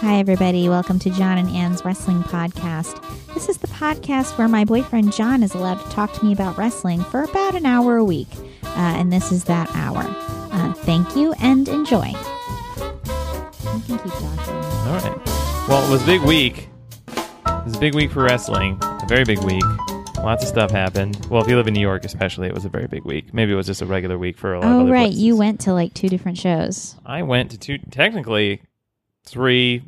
Hi, everybody. Welcome to John and Anne's Wrestling Podcast. This is the podcast where my boyfriend John is allowed to talk to me about wrestling for about an hour a week. Uh, and this is that hour. Uh, thank you and enjoy. You can keep talking. All right. Well, it was a big week. It was a big week for wrestling. A very big week. Lots of stuff happened. Well, if you live in New York, especially, it was a very big week. Maybe it was just a regular week for a lot of Oh, other right. places. You went to like two different shows. I went to two, technically three,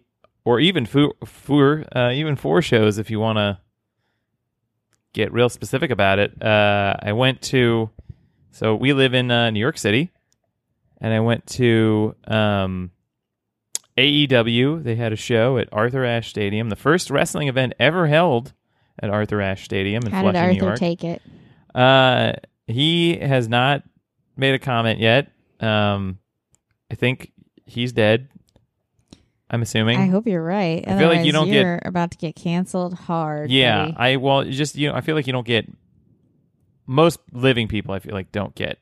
or even four, four uh, even four shows if you want to get real specific about it. Uh, I went to, so we live in uh, New York City, and I went to um, AEW. They had a show at Arthur Ashe Stadium, the first wrestling event ever held at Arthur Ashe Stadium in How did Flushing, New Arthur York. take it? Uh, he has not made a comment yet. Um, I think he's dead. I'm assuming. I hope you're right. I feel like you don't get- you're about to get canceled hard. yeah, buddy. I well, just you know, I feel like you don't get most living people. I feel like don't get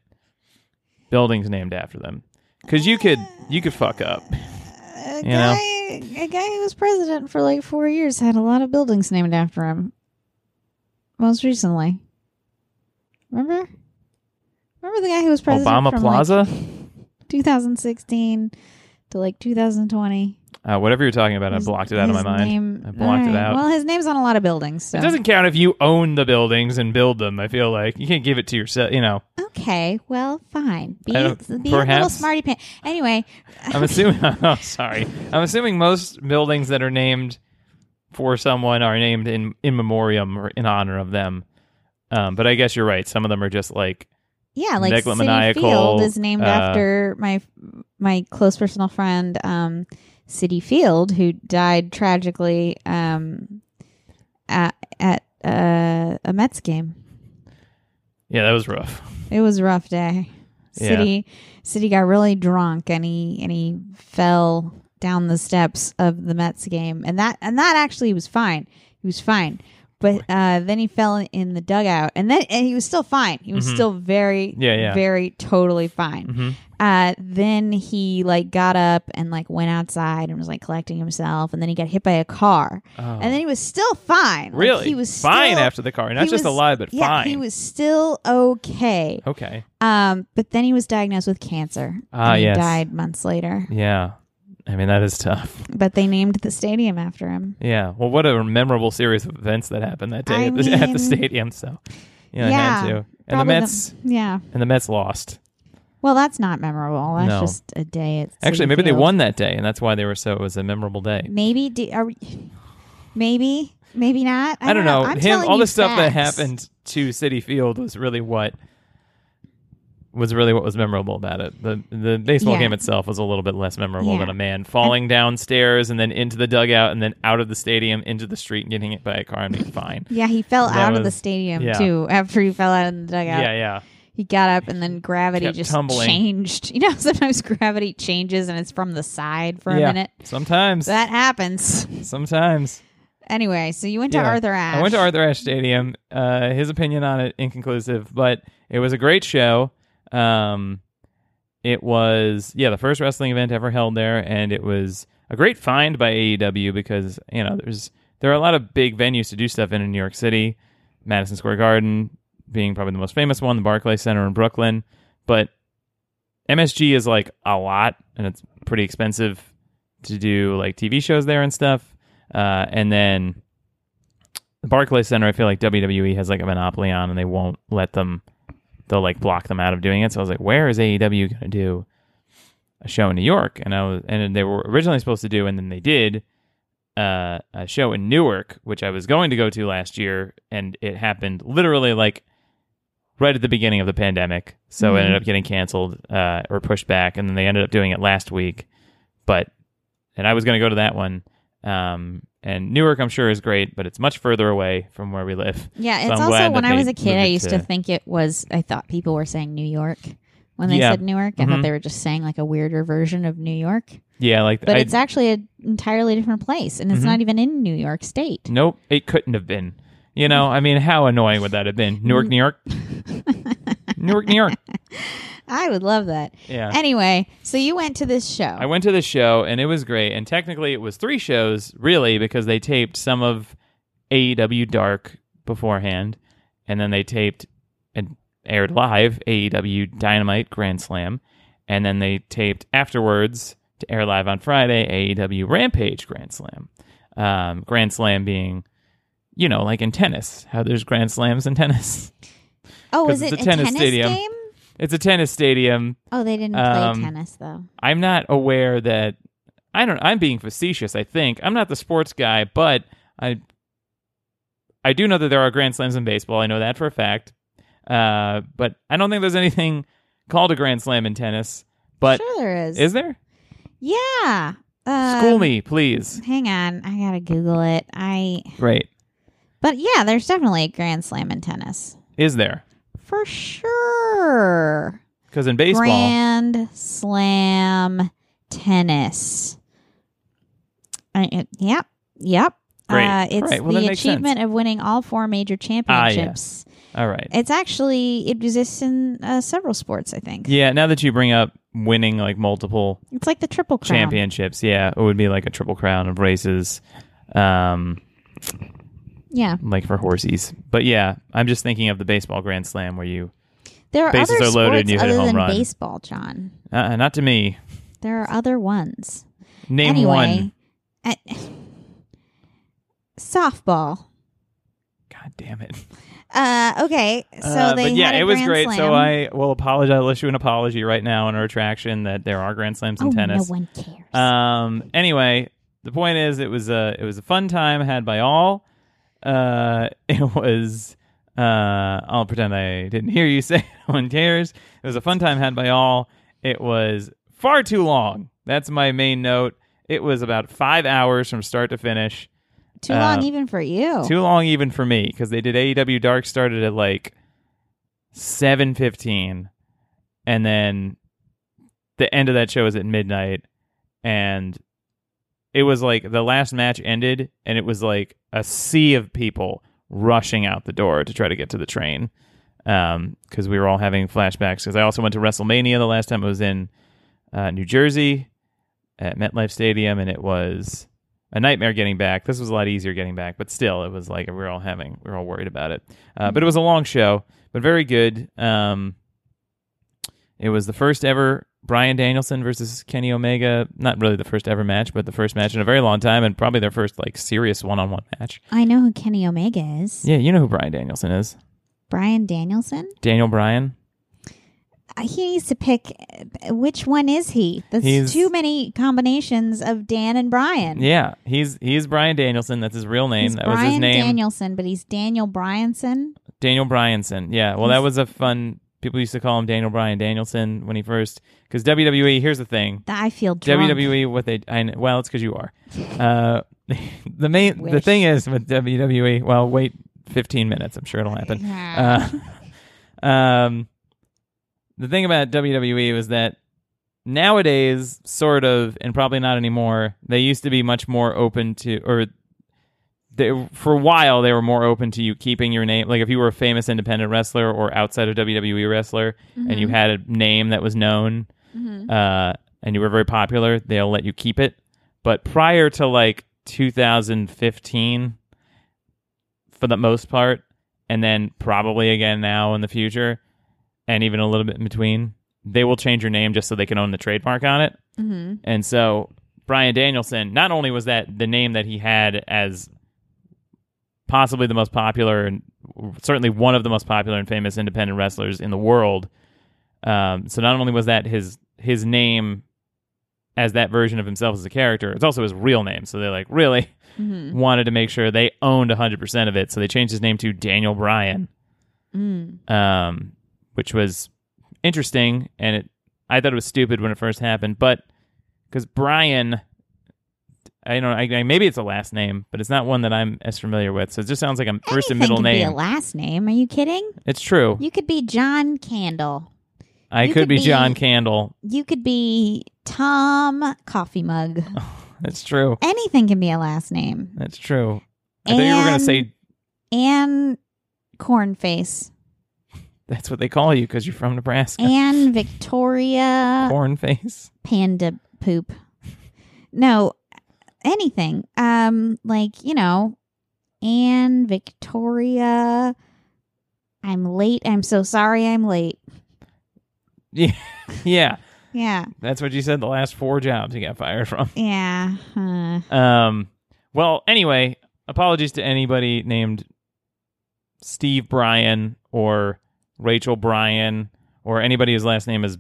buildings named after them because you could you could fuck up. Uh, a You know? guy, a guy who was president for like four years had a lot of buildings named after him. Most recently, remember? Remember the guy who was president Obama Plaza, like 2016 to like 2020? Uh, whatever you're talking about, I blocked it out of my mind. name- I blocked it out. Well, his name's on a lot of buildings. So. It doesn't count if you own the buildings and build them. I feel like you can't give it to yourself. You know, Okay, well, fine. Be, be a little smarty pants. Anyway, I'm assuming. oh, sorry. I'm assuming most buildings that are named for someone are named in in memoriam or in honor of them. Um, but I guess you're right. Some of them are just like Yeah, like Citi Field is named uh, after my my close personal friend, um, Citi Field, who died tragically um, at at uh, a Mets game. yeah, that was rough. It was a rough day. Yeah. City City got really drunk and he and he fell down the steps of the Mets game, and that and that actually was fine. He was fine. But uh, then he fell in the dugout, and then and he was still fine. He was Mhm. still very, Yeah, yeah. very totally fine. hmm Uh, then he like got up and like went outside and was like collecting himself, and then he got hit by a car, Oh. and then he was still fine. Like, really, he was fine still- after the car, not he just was- alive, but yeah, fine. he was still okay. okay. Um, but then he was diagnosed with cancer. Ah, and he yes. died months later. Yeah, I mean that is tough. But they named the stadium after him. Yeah. Well, what a memorable series of events that happened that day I at, the, at the stadium. So, you know, Yeah, had to. And the Mets yeah. and the Mets lost. Well, that's not memorable. That's No. just a day at Actually, maybe they won that day, and that's why they were so. It was a memorable day. Maybe do, are we, maybe maybe not. I, I don't know. I'm Him, all the stuff that happened to Citi Field was really what was really what was memorable about it. The the baseball Yeah. game itself was a little bit less memorable Yeah. than a man falling downstairs and then into the dugout and then out of the stadium into the street and getting hit by a car and being fine. Yeah, he fell That out of the stadium yeah. too. After he fell out in the dugout, Yeah, yeah. he got up and then gravity Kept just tumbling. changed. You know, sometimes gravity changes and it's from the side for a yeah. minute. Sometimes. That happens. sometimes. Anyway, so you went to Yeah. Arthur Ashe. I went to Arthur Ashe Stadium. Uh, his opinion on it inconclusive, but it was a great show. Um, it was yeah the first wrestling event ever held there, and it was a great find by AEW because you know there's there are a lot of big venues to do stuff in in New York City, Madison Square Garden being probably the most famous one, the Barclays Center in Brooklyn, but MSG is like a lot, and it's pretty expensive to do like TV shows there and stuff. Uh, and then the Barclays Center, I feel like WWE has like a monopoly on, and they won't let them. They'll like block them out of doing it. So I was like, where is AEW going to do a show in New York? And I was, and they were originally supposed to do, and then they did uh, a show in Newark, which I was going to go to last year, and it happened literally like right at the beginning of the pandemic. So it ended up getting canceled uh, or pushed back, and then they ended up doing it last week. But and I was going to go to that one. Um, and Newark, I'm sure, is great, but it's much further away from where we live. Yeah, So it's I'm also when I was a kid, I used to- to think it was. I thought people were saying New York when they Yeah. said Newark. I Mhm. thought they were just saying like a weirder version of New York, Yeah, like but I, it's actually an entirely different place, and it's Mhm. not even in New York State. nope, it couldn't have been. You know, I mean, how annoying would that have been? Newark, New York, Newark, New York. I would love that. Yeah. Anyway, so you went to this show. I went to the show and it was great. And technically, it was three shows, really, because they taped some of AEW Dark beforehand, and then they taped and aired live AEW Dynamite Grand Slam, and then they taped afterwards to air live on Friday AEW Rampage Grand Slam. Um, Grand Slam being, you know, like in tennis, how there's Grand Slams in tennis. Oh, is it a tennis tennis stadium. game? It's a tennis stadium. Oh, they didn't play Um, tennis though. I'm not aware that I don't I'm being facetious, I think. I'm not the sports guy, but I I do know that there are grand slams in baseball. I know that for a fact. Uh, but I don't think there's anything called a grand slam in tennis. But sure, there is. is there? yeah. Um, School me, please. Hang on, I gotta Google it. I. Great. But yeah, there's definitely a Grand Slam in tennis Is there? For sure. Because in baseball, Grand Slam tennis. I, it- yep, yep. Great. Uh, it's right, well, the achievement of winning all four major championships. all right. It's actually it exists in uh, several sports. I think Yeah, now that you bring up winning like multiple it's like the triple crown. championships, yeah, it would be like a triple crown of races. Um, Yeah, like for horsies. But yeah, I'm just thinking of the baseball grand slam where you there are Bases other are loaded and you hit a other home run. baseball, John. uh, not to me. There are other ones. Name anyway, one. at- softball. God damn it. Uh, okay, so Uh, they but yeah, it was great. Slam. So I will apologize. I'll issue an apology right now in a retraction that there are grand slams in oh, tennis. no one cares. Um. Anyway, the point is, it was a it was a fun time had by all. Uh, it was. Uh, I'll pretend I didn't hear you say no one cares. It was a fun time had by all. It was far too long. That's my main note. It was about five hours from start to finish. Too uh, long even for you. Too long even for me because they did AEW Dark started at like seven fifteen, and then the end of that show was at midnight, and it was like the last match ended, and it was like a sea of people rushing out the door to try to get to the train because we were all having flashbacks. Because I also went to WrestleMania the last time I was in uh, New Jersey at MetLife Stadium, and it was a nightmare getting back. This was a lot easier getting back, but still, it was like we were all having, we were all worried about it. Uh, but it was a long show, but very good. Um, it was the first ever Bryan Danielson versus Kenny Omega. Not really the first ever match, but the first match in a very long time, and probably their first like serious one-on-one match. I know who Kenny Omega is. Yeah, you know who Bryan Danielson is? Bryan Danielson. Daniel Bryan. Uh, He needs to pick uh, which one is he. There's He's- too many combinations of Dan and Brian. Yeah, he's he's Bryan Danielson. That's his real name. He's that Brian was his name. Danielson, but he's Daniel Bryanson. Daniel Bryanson. Yeah, well, that was a fun. People used to call him Daniel Bryan Danielson when he first. Because WWE, here's the thing. I feel drunk. WWE, what they, I, well, it's because you are. Uh, the main, the thing is with WWE. Well, wait 15 minutes. I'm sure it'll happen. Uh, um, the thing about WWE was that nowadays, sort of, and probably not anymore. They used to be much more open to, or they, for a while, they were more open to you keeping your name. Like if you were a famous independent wrestler or outside of WWE wrestler, and you had a name that was known, uh, and you were very popular, they'll let you keep it. But prior to like 2015, for the most part, and then probably again now in the future, and even a little bit in between, they will change your name just so they can own the trademark on it. hmm And so Bryan Danielson, not only was that the name that he had as possibly the most popular and certainly one of the most popular and famous independent wrestlers in the world. Um, so not only was that his his name as that version of himself as a character, it's also his real name. So they like really hmm wanted to make sure they owned 100% of it. So they changed his name to Daniel Bryan Mm. um, which was interesting, and it I thought it was stupid when it first happened, but because Brian, I don't know, I, I, maybe it's a last name, but it's not one that I'm as familiar with, so it just sounds like a first and middle name. Be a last name? Are you kidding? it's true. You could be John Candle. I could, could be, John Candle. You could be Tom Coffee Mug. That's true. Anything can be a last name. That's true. I thought you were going to And- say And Cornface. That's what they call you because you're from Nebraska. Anne Victoria Corn face. Panda Poop. No, anything. Um, like you know, Anne Victoria. I'm late. I'm so sorry. I'm late. Yeah, yeah. Yeah, That's what you said. The last four jobs you got fired from. yeah. Uh, Um. Well, anyway, apologies to anybody named Steve Bryan or Rachel Bryan or anybody whose last name is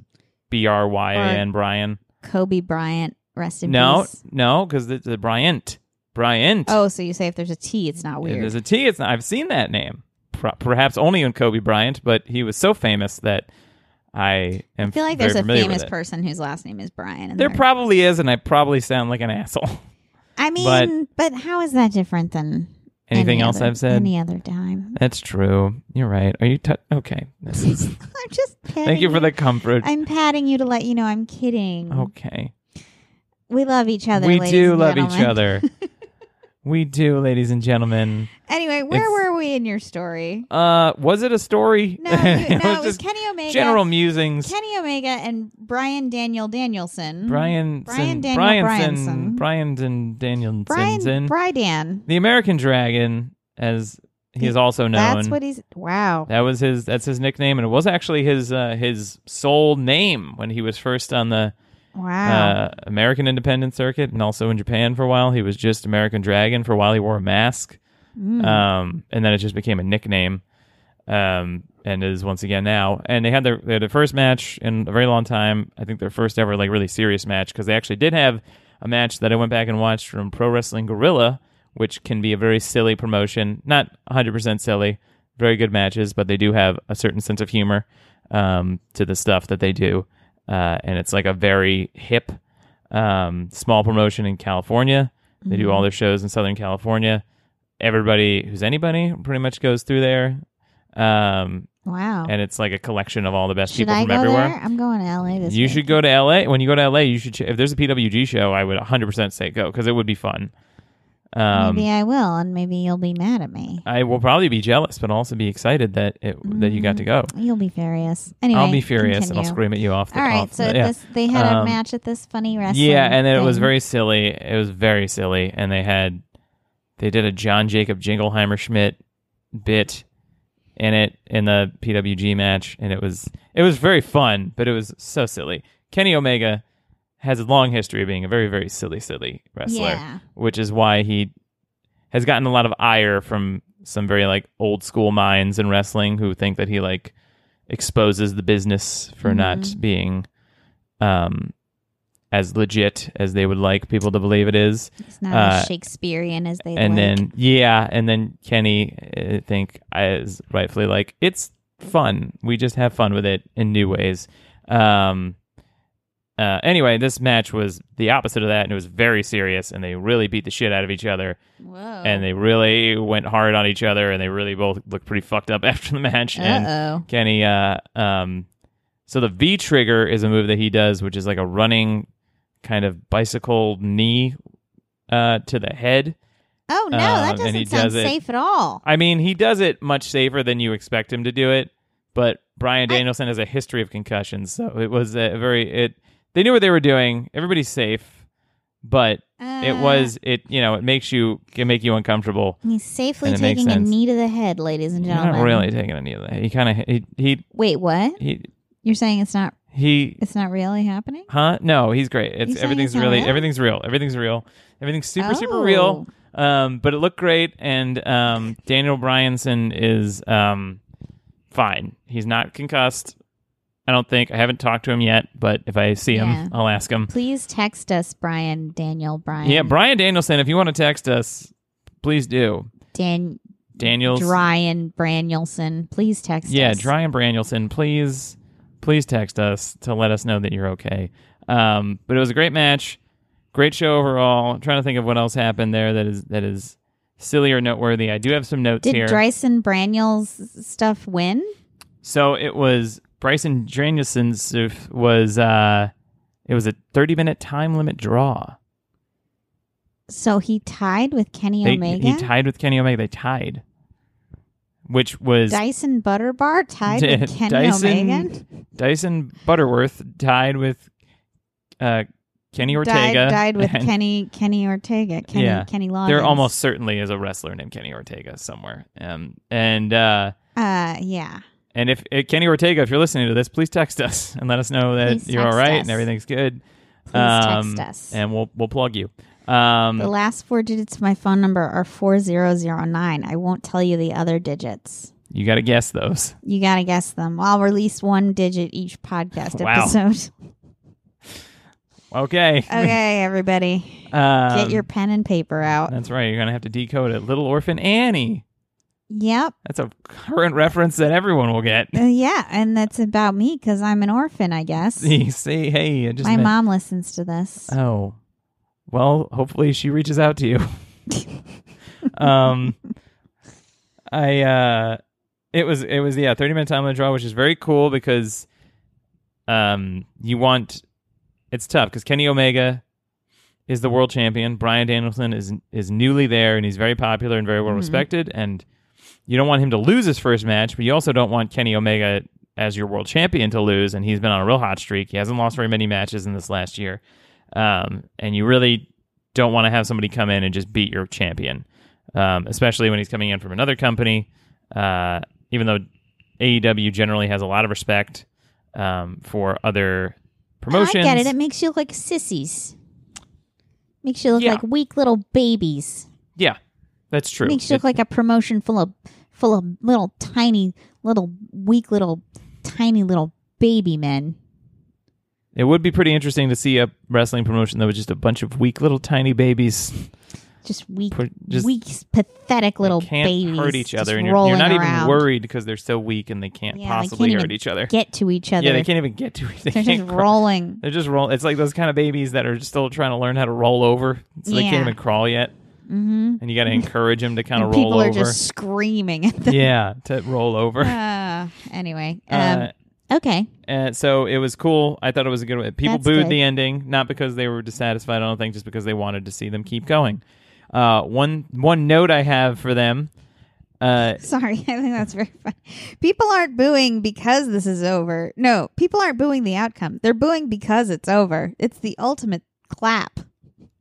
B R Y A N Bryan. Kobe Bryant. Rest in No, peace. no, because it's a Bryant. Bryant. Oh, so you say if there's a T, it's not weird. If there's a T. It's not, I've seen that name. Per- perhaps only in Kobe Bryant, but he was so famous that I am. I feel like there's a famous person whose last name is Brian. And There probably is, and I probably sound like an asshole. I mean, but, how is that different than Anything any else other- I've said? Any other time? That's true. You're right. Are you t- okay? This is, I'm just. thank you for the comfort. I'm patting you to let you know I'm kidding. Okay. We love each other. we do and love each other. we do, ladies and gentlemen. Anyway, where It's- were we in your story? Uh, was it a story? No, you, no, it was just Kenny Omega. general musings. Kenny Omega and Brian Daniel Danielson. Brian, Brian Daniel Bryanson, Bryanson. Bryanson Danielson, Brian Brydan. the American Dragon, as he is also known. That's what he's. Wow. That was his. That's his nickname, and it was actually his uh, his sole name when he was first on the Wow. uh, American independent circuit, and also in Japan for a while. He was just American Dragon. For a while, he wore a mask, Mm. um, and then it just became a nickname, um, and is once again now. And they had their they had their first match in a very long time. I think their first ever like really serious match because they actually did have a match that I went back and watched from Pro Wrestling Guerrilla, which can be a very silly promotion, not 100% silly, very good matches, but they do have a certain sense of humor um, to the stuff that they do, uh, and it's like a very hip um, small promotion in California. They do all their shows in Southern California. Everybody who's anybody pretty much goes through there. Um, wow. and it's like a collection of all the best Should people I from go everywhere. there? I'm going to LA this You week. should go to LA. When you go to LA, you should. Ch- if there's a PWG show, I would 100% say go because it would be fun. Um, maybe I will, and maybe you'll be mad at me. I will probably be jealous, but also be excited that it that you got to go. You'll be furious. Anyway, I'll be furious and I'll scream at you off. The, All right, off so the, yeah. this they had a Um, match at this funny wrestling. Yeah, and then it was very silly. It was very silly, and they had they did a John Jacob Jingleheimer Schmidt bit in it in the PWG match, and it was it was very fun, but it was so silly. Kenny Omega has a long history of being a very very silly silly wrestler, Yeah. which is why he has gotten a lot of ire from some very like old school minds in wrestling who think that he like exposes the business for not Mm-hmm. being um as legit as they would like people to believe it is. It's not uh, as Shakespearean as they and like. then yeah, and then Kenny I think is rightfully like it's fun. We just have fun with it in new ways. Um uh, anyway, this match was the opposite of that, and it was very serious, and they really beat the shit out of each other, Whoa. and they really went hard on each other, and they really both looked pretty fucked up after the match. And Uh-oh. Kenny, uh, um, so the V trigger is a move that he does, which is like a running kind of bicycle knee uh, to the head. Oh no, Um, that doesn't sound does safe at all. I mean, he does it much safer than you expect him to do it, but Brian I- Danielson has a history of concussions, so it was a very it. They knew what they were doing. Everybody's safe, but it Uh, was it. You know, it makes you can make you uncomfortable. He's safely and it makes taking a sense. knee to the head, ladies and gentlemen. not really taking any of that. He kind of he he Wait, what? he You're saying it's not? he It's not really happening? Huh? No, he's great. It's saying everything's it's not really real? everything's real. Everything's real. Everything's super super Oh. real. Um, but it looked great, and um, Daniel Bryanson is um, fine. He's not concussed. I don't think. I haven't talked to him yet, but if I see him, Yeah. I'll ask him. Please text us, Brian Daniel Brian. Yeah, Bryan Danielson. If you want to text us, please do. Dan Daniel's. Brian Branielson. Please text us. Yeah, us. Brian Branielson, please, please text us to let us know that you're okay. Um, but it was a great match, great show overall. I'm trying to think of what else happened there that is that is silly or noteworthy. I do have some notes Did here. Bryson Braniel's stuff win? so it was Bryson Danielson's was uh, it was a 30 minute time limit draw. So he tied with Kenny They, Omega. he tied with Kenny Omega. They tied. which was Dyson Butterbar tied D- with Kenny Dyson- Omega. Dyson Butterworth tied with uh, Kenny Ortega. Died, died with and Kenny Kenny Ortega. Kenny Yeah. Kenny Loggins. There almost certainly is a wrestler named Kenny Ortega somewhere. Um, and uh, Uh, yeah. And if uh, Kenny Ortega, if you're listening to this, please text us and let us know that Please you're all right us. and everything's good. Please text us. and we'll we'll plug you. Um, The last four digits of my phone number are four zero zero nine. I won't tell you the other digits. you got to guess those. You got to guess them. I'll release one digit each podcast Wow. episode. Okay. Okay, everybody, Um, get your pen and paper out. That's right. You're gonna have to decode it. Little Orphan Annie. Yep. That's a current reference that everyone will get. Uh, yeah, and that's about me because I'm an orphan, I guess. You see, hey, I just My mom listens to this. Oh, well, hopefully she reaches out to you. um, I uh, it was it was yeah, thirty minute time limit draw, which is very cool because um, you want it's tough because Kenny Omega is the world champion. Bryan Danielson is is newly there and he's very popular and very well Mhm. respected. And you don't want him to lose his first match, but you also don't want Kenny Omega as your world champion to lose. And he's been on a real hot streak. He hasn't lost very many matches in this last year. Um, and you really don't want to have somebody come in and just beat your champion, um, especially when he's coming in from another company. Uh, even though AEW generally has a lot of respect um, for other promotions. I get it. It makes you look like sissies. Makes you look Yeah. like weak little babies. Yeah, that's true. Makes you look like a promotion full of full of little tiny little weak little tiny little baby men. It would be pretty interesting to see a wrestling promotion that was just a bunch of weak little tiny babies Just weak, Put- just- weak, pathetic little can't babies. hurt each other, and you're, you're not around. even worried because they're so weak and they can't Yeah, they possibly can't hurt each other. Get to each other. Yeah, they can't even get to each. They They're just crawl. rolling. They're just rolling. It's like those kind of babies that are still trying to learn how to roll over, so they can't even crawl yet. Mm-hmm. And you got to encourage them to kind of roll people over. are just screaming at them. yeah, to roll over. Uh, anyway, um, Uh, okay. and so it was cool. I thought it was a good way. People That's booed good. the ending, not because they were dissatisfied. I don't think, just because they wanted to see them keep going. Uh, one one note I have for them. Uh, Sorry, I think that's very funny. People aren't booing because this is over. No, people aren't booing the outcome. They're booing because it's over. It's the ultimate clap.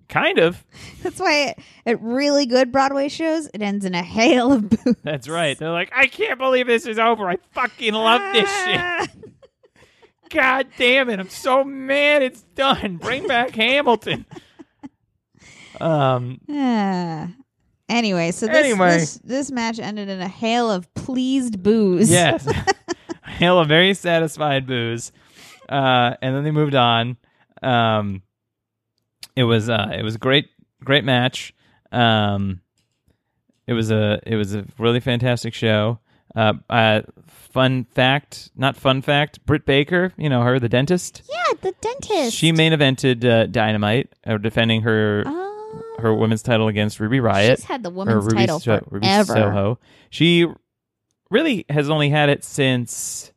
Kind of. That's why at really good Broadway shows, it ends in a hail of boos. That's right. They're like, I can't believe this is over. I fucking love this shit. Ah. God damn it! I'm so mad it's done. Bring back Hamilton. Um. Ah. Anyway, so this, Anyway. this this match ended in a hail of pleased boos. Yes. Hail of very satisfied boos. Uh, and then they moved on. Um, it was uh, it was a great great match. Um, it was a it was a really fantastic show. Uh, uh, fun fact, not fun fact. Britt Baker, you know her, the dentist. Yeah, the dentist. She main evented uh, Dynamite, uh, defending her Oh, her women's title against Ruby Riott She's had the women's Ruby, title So-. Ruby Soho. She really has only had it since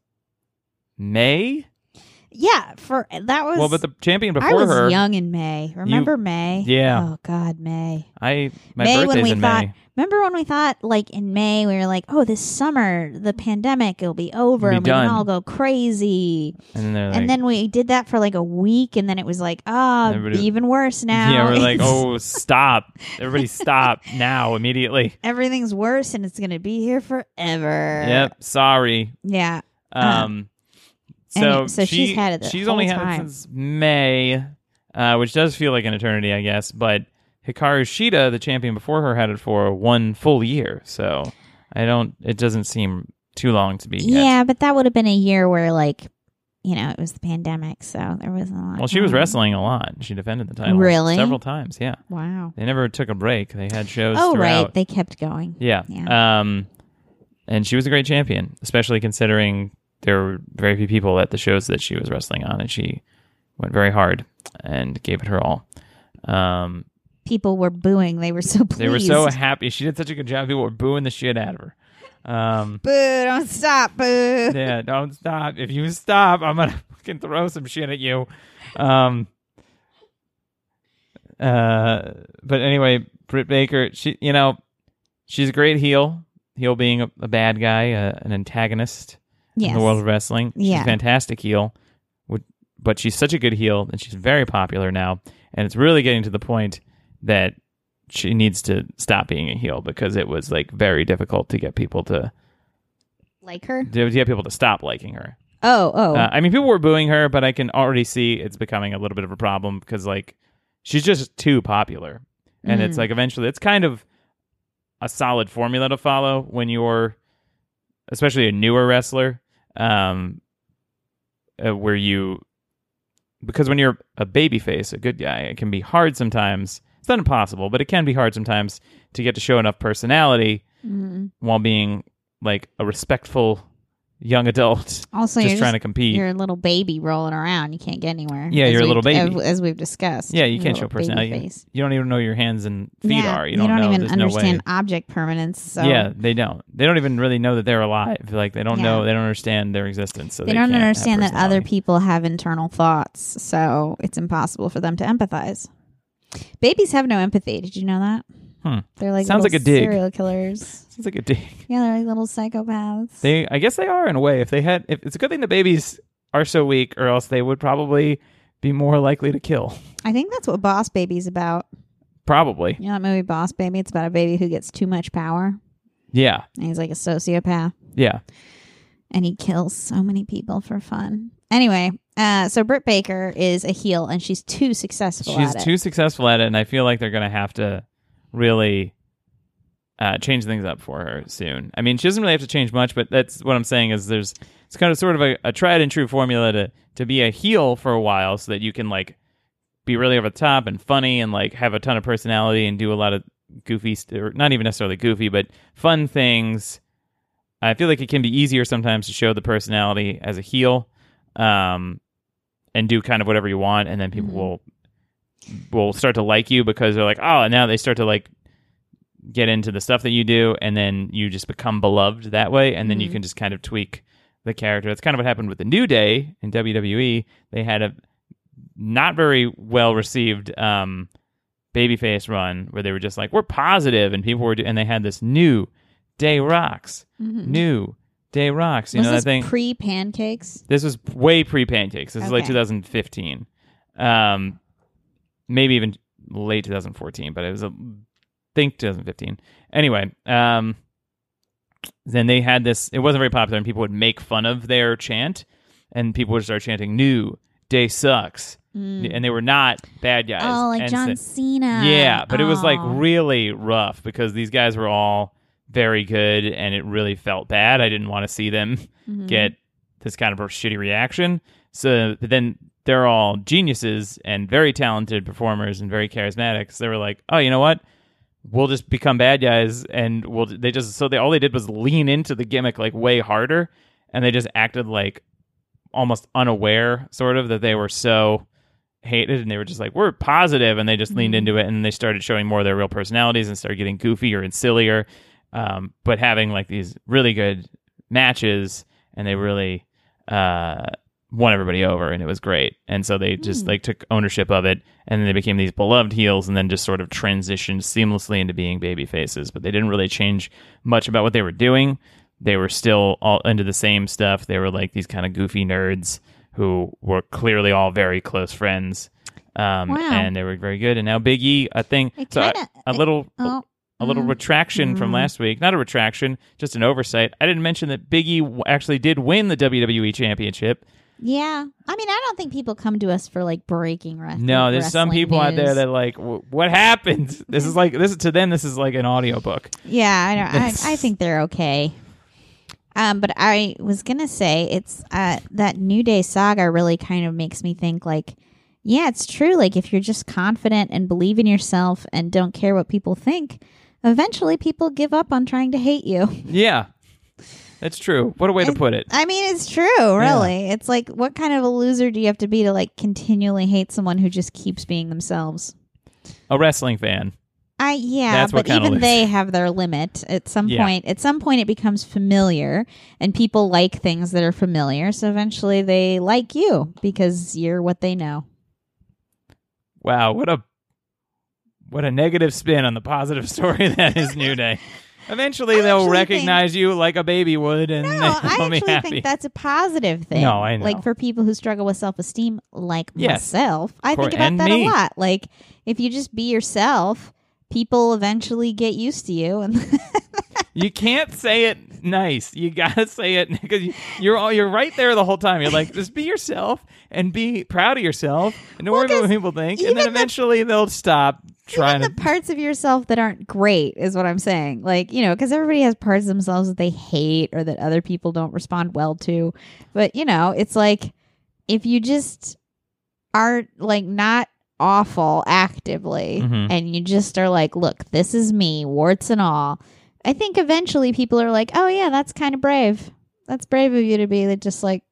May. Yeah, for that was. Well, but the champion before I was her, young in May. Remember May? Yeah. Oh God, May. I my May when we in thought. May. Remember when we thought, like in May, we were like, "Oh, this summer, the pandemic, it'll be over, Be and we done. can all go crazy." And then like, and then we did that for like a week, and then it was like, "Oh, even worse now." yeah, we're like, oh, stop! Everybody, stop now, immediately. everything's worse, and it's gonna be here forever." Yep, sorry. Yeah. Um, so so she, she's had it She's only had time. it since May, uh, which does feel like an eternity, I guess. But Hikaru Shida, the champion before her, had it for one full year. So I don't. It doesn't seem too long to be. yet. Yeah, but that would have been a year where, like, you know, it was the pandemic, so there wasn't a lot. Well, she was wrestling a lot. She defended the title Really? several times. Yeah, Wow. they never took a break. They had shows. Oh, throughout. right. They kept going. Yeah. Yeah. Um, and she was a great champion, especially considering there were very few people at the shows that she was wrestling on, and she went very hard and gave it her all. Um, People were booing. They were so pleased. they were so happy. She did such a good job. People were booing the shit out of her. Um, Boo! Don't stop! Boo! yeah, don't stop. If you stop, I'm gonna fucking throw some shit at you. Um, uh, but anyway, Britt Baker, she, you know, she's a great heel. heel being a, a bad guy, uh, an antagonist Yes. in the world of wrestling. She's Yeah. a fantastic heel, but she's such a good heel and she's very popular now. And it's really getting to the point that she needs to stop being a heel because it was like very difficult to get people to like her? to get people to stop liking her. Oh, oh. Uh, I mean, people were booing her, but I can already see it's becoming a little bit of a problem because like she's just too popular, and it's Mm. like eventually it's kind of a solid formula to follow when you're, especially a newer wrestler, um, uh, where you because when you're a babyface, a good guy, it can be hard sometimes. It's not impossible, but it can be hard sometimes to get to show enough personality Mhm. while being like a respectful young adult Also, just you're trying just, to compete. you're a little baby rolling around. You can't get anywhere. Yeah, you're a little baby. As, as we've discussed. Yeah, you You're can't show personality. face. You don't even know your hands and feet yeah, are. You don't, know. even There's understand no object permanence. So Yeah, they don't. They don't even really know that they're alive. Like they don't Yeah. know. They don't understand their existence. So they, they, don't understand that other people have internal thoughts, so it's impossible for them to empathize. Babies have no empathy. Did you know that? Hmm. They're like Sounds like a dig. serial killers. Sounds like a dig. Yeah, they're like little psychopaths. They, I guess they are in a way. If they had, if it's a good thing the babies are so weak, or else they would probably be more likely to kill. I think that's what Boss Baby's about. Probably. You know that movie Boss Baby? It's about a baby who gets too much power, Yeah. and he's like a sociopath. Yeah. and he kills so many people for fun. Anyway, uh, so Britt Baker is a heel, and she's too successful She's too successful at it, and I feel like they're going to have to really uh, change things up for her soon. I mean, she doesn't really have to change much, but that's what I'm saying is there's it's kind of sort of a, a tried and true formula to to be a heel for a while, so that you can like be really over the top and funny and like have a ton of personality and do a lot of goofy, st- or not even necessarily goofy, but fun things. I feel like it can be easier sometimes to show the personality as a heel, um, and do kind of whatever you want, and then people Mhm. will will start to like you because they're like, oh, and now they start to like get into the stuff that you do, and then you just become beloved that way, and then you Mhm. can just kind of tweak the character. That's kind of what happened with the New Day in WWE. They had a not very well received um, babyface run where they were just like, we're positive, and people were, do- and they had this new Day Rocks, Mhm. new Day Rocks. You Was know this that thing? pre pancakes? This was way pre pancakes. This is like 2015, um, maybe even late 2014, but it was a think 2015. Anyway, um, then they had this. It wasn't very popular, and people would make fun of their chant, and people would start chanting "New Day sucks," and they were not bad guys. Mm. Oh, like And John so- Cena. yeah, but it was like Oh. really rough because these guys were all very good, and it really felt bad. I didn't want to see them Mhm. get this kind of a shitty reaction. So but then they're all geniuses and very talented performers and very charismatic. So they were like, oh, you know what? We'll just become bad guys, and we'll. They just so they all they did was lean into the gimmick like way harder, and they just acted like almost unaware, sort of that they were so hated, and they were just like we're positive, and they just leaned Mhm. into it, and they started showing more of their real personalities and started getting goofier and sillier, um, but having like these really good matches, and they really uh, won everybody over, and it was great. And so they just Hmm. like took ownership of it, and then they became these beloved heels, and then just sort of transitioned seamlessly into being baby faces. But they didn't really change much about what they were doing. They were still all into the same stuff. They were like these kind of goofy nerds who were clearly all very close friends. Um, Wow. and they were very good. And now Big E, I think, It so a- kinda- a little Oh, a little Mm. retraction from Mm. last week. Not a retraction, just an oversight. I didn't mention that Big E w- actually did win the WWE Championship. Yeah. I mean, I don't think people come to us for like breaking wrestling. No, there's some people out there that like, "Wh- what happened? This is like this to them. This is like an audiobook. Yeah, I, don't, I I think they're okay. Um, but I was gonna say it's uh that New Day saga really kind of makes me think like, yeah, it's true. Like if you're just confident and believe in yourself and don't care what people think, eventually people give up on trying to hate you. Yeah, that's true. What a way to put it. I mean, it's true, really. It's like what kind of a loser do you have to be to like continually hate someone who just keeps being themselves? A wrestling fan. I yeah, That's what but kinda even they have their limit. At some Yeah. point, at some point, it becomes familiar, and people like things that are familiar. So eventually, they like you because you're what they know. Wow, what a what a negative spin on the positive story that is New Day. Eventually, they'll recognize you like a baby would, and No, I actually think that's a positive thing. No, I know. Like for people who struggle with self esteem, like Yes. myself, I think about that me. a lot. Like if you just be yourself, people eventually get used to you, and you can't say it nice. You gotta say it because you're all you're right there the whole time. You're like, just be yourself and be proud of yourself, and don't Well, worry about what people think. And then the- eventually they'll stop trying even to. the parts of yourself that aren't great is what I'm saying. Like you know, because everybody has parts of themselves that they hate or that other people don't respond well to. But you know, it's like if you just aren't like not awful actively Mhm. and you just are like, look, this is me, warts and all. I think eventually people are like, oh yeah, that's kind of brave. That's brave of you to be just like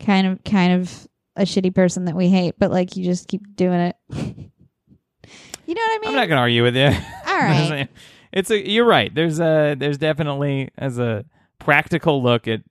kind of kind of a shitty person that we hate, but like you just keep doing it. you know what I mean? I'm not gonna argue with you. All right. it's a. You're right. There's a. There's definitely as a practical look at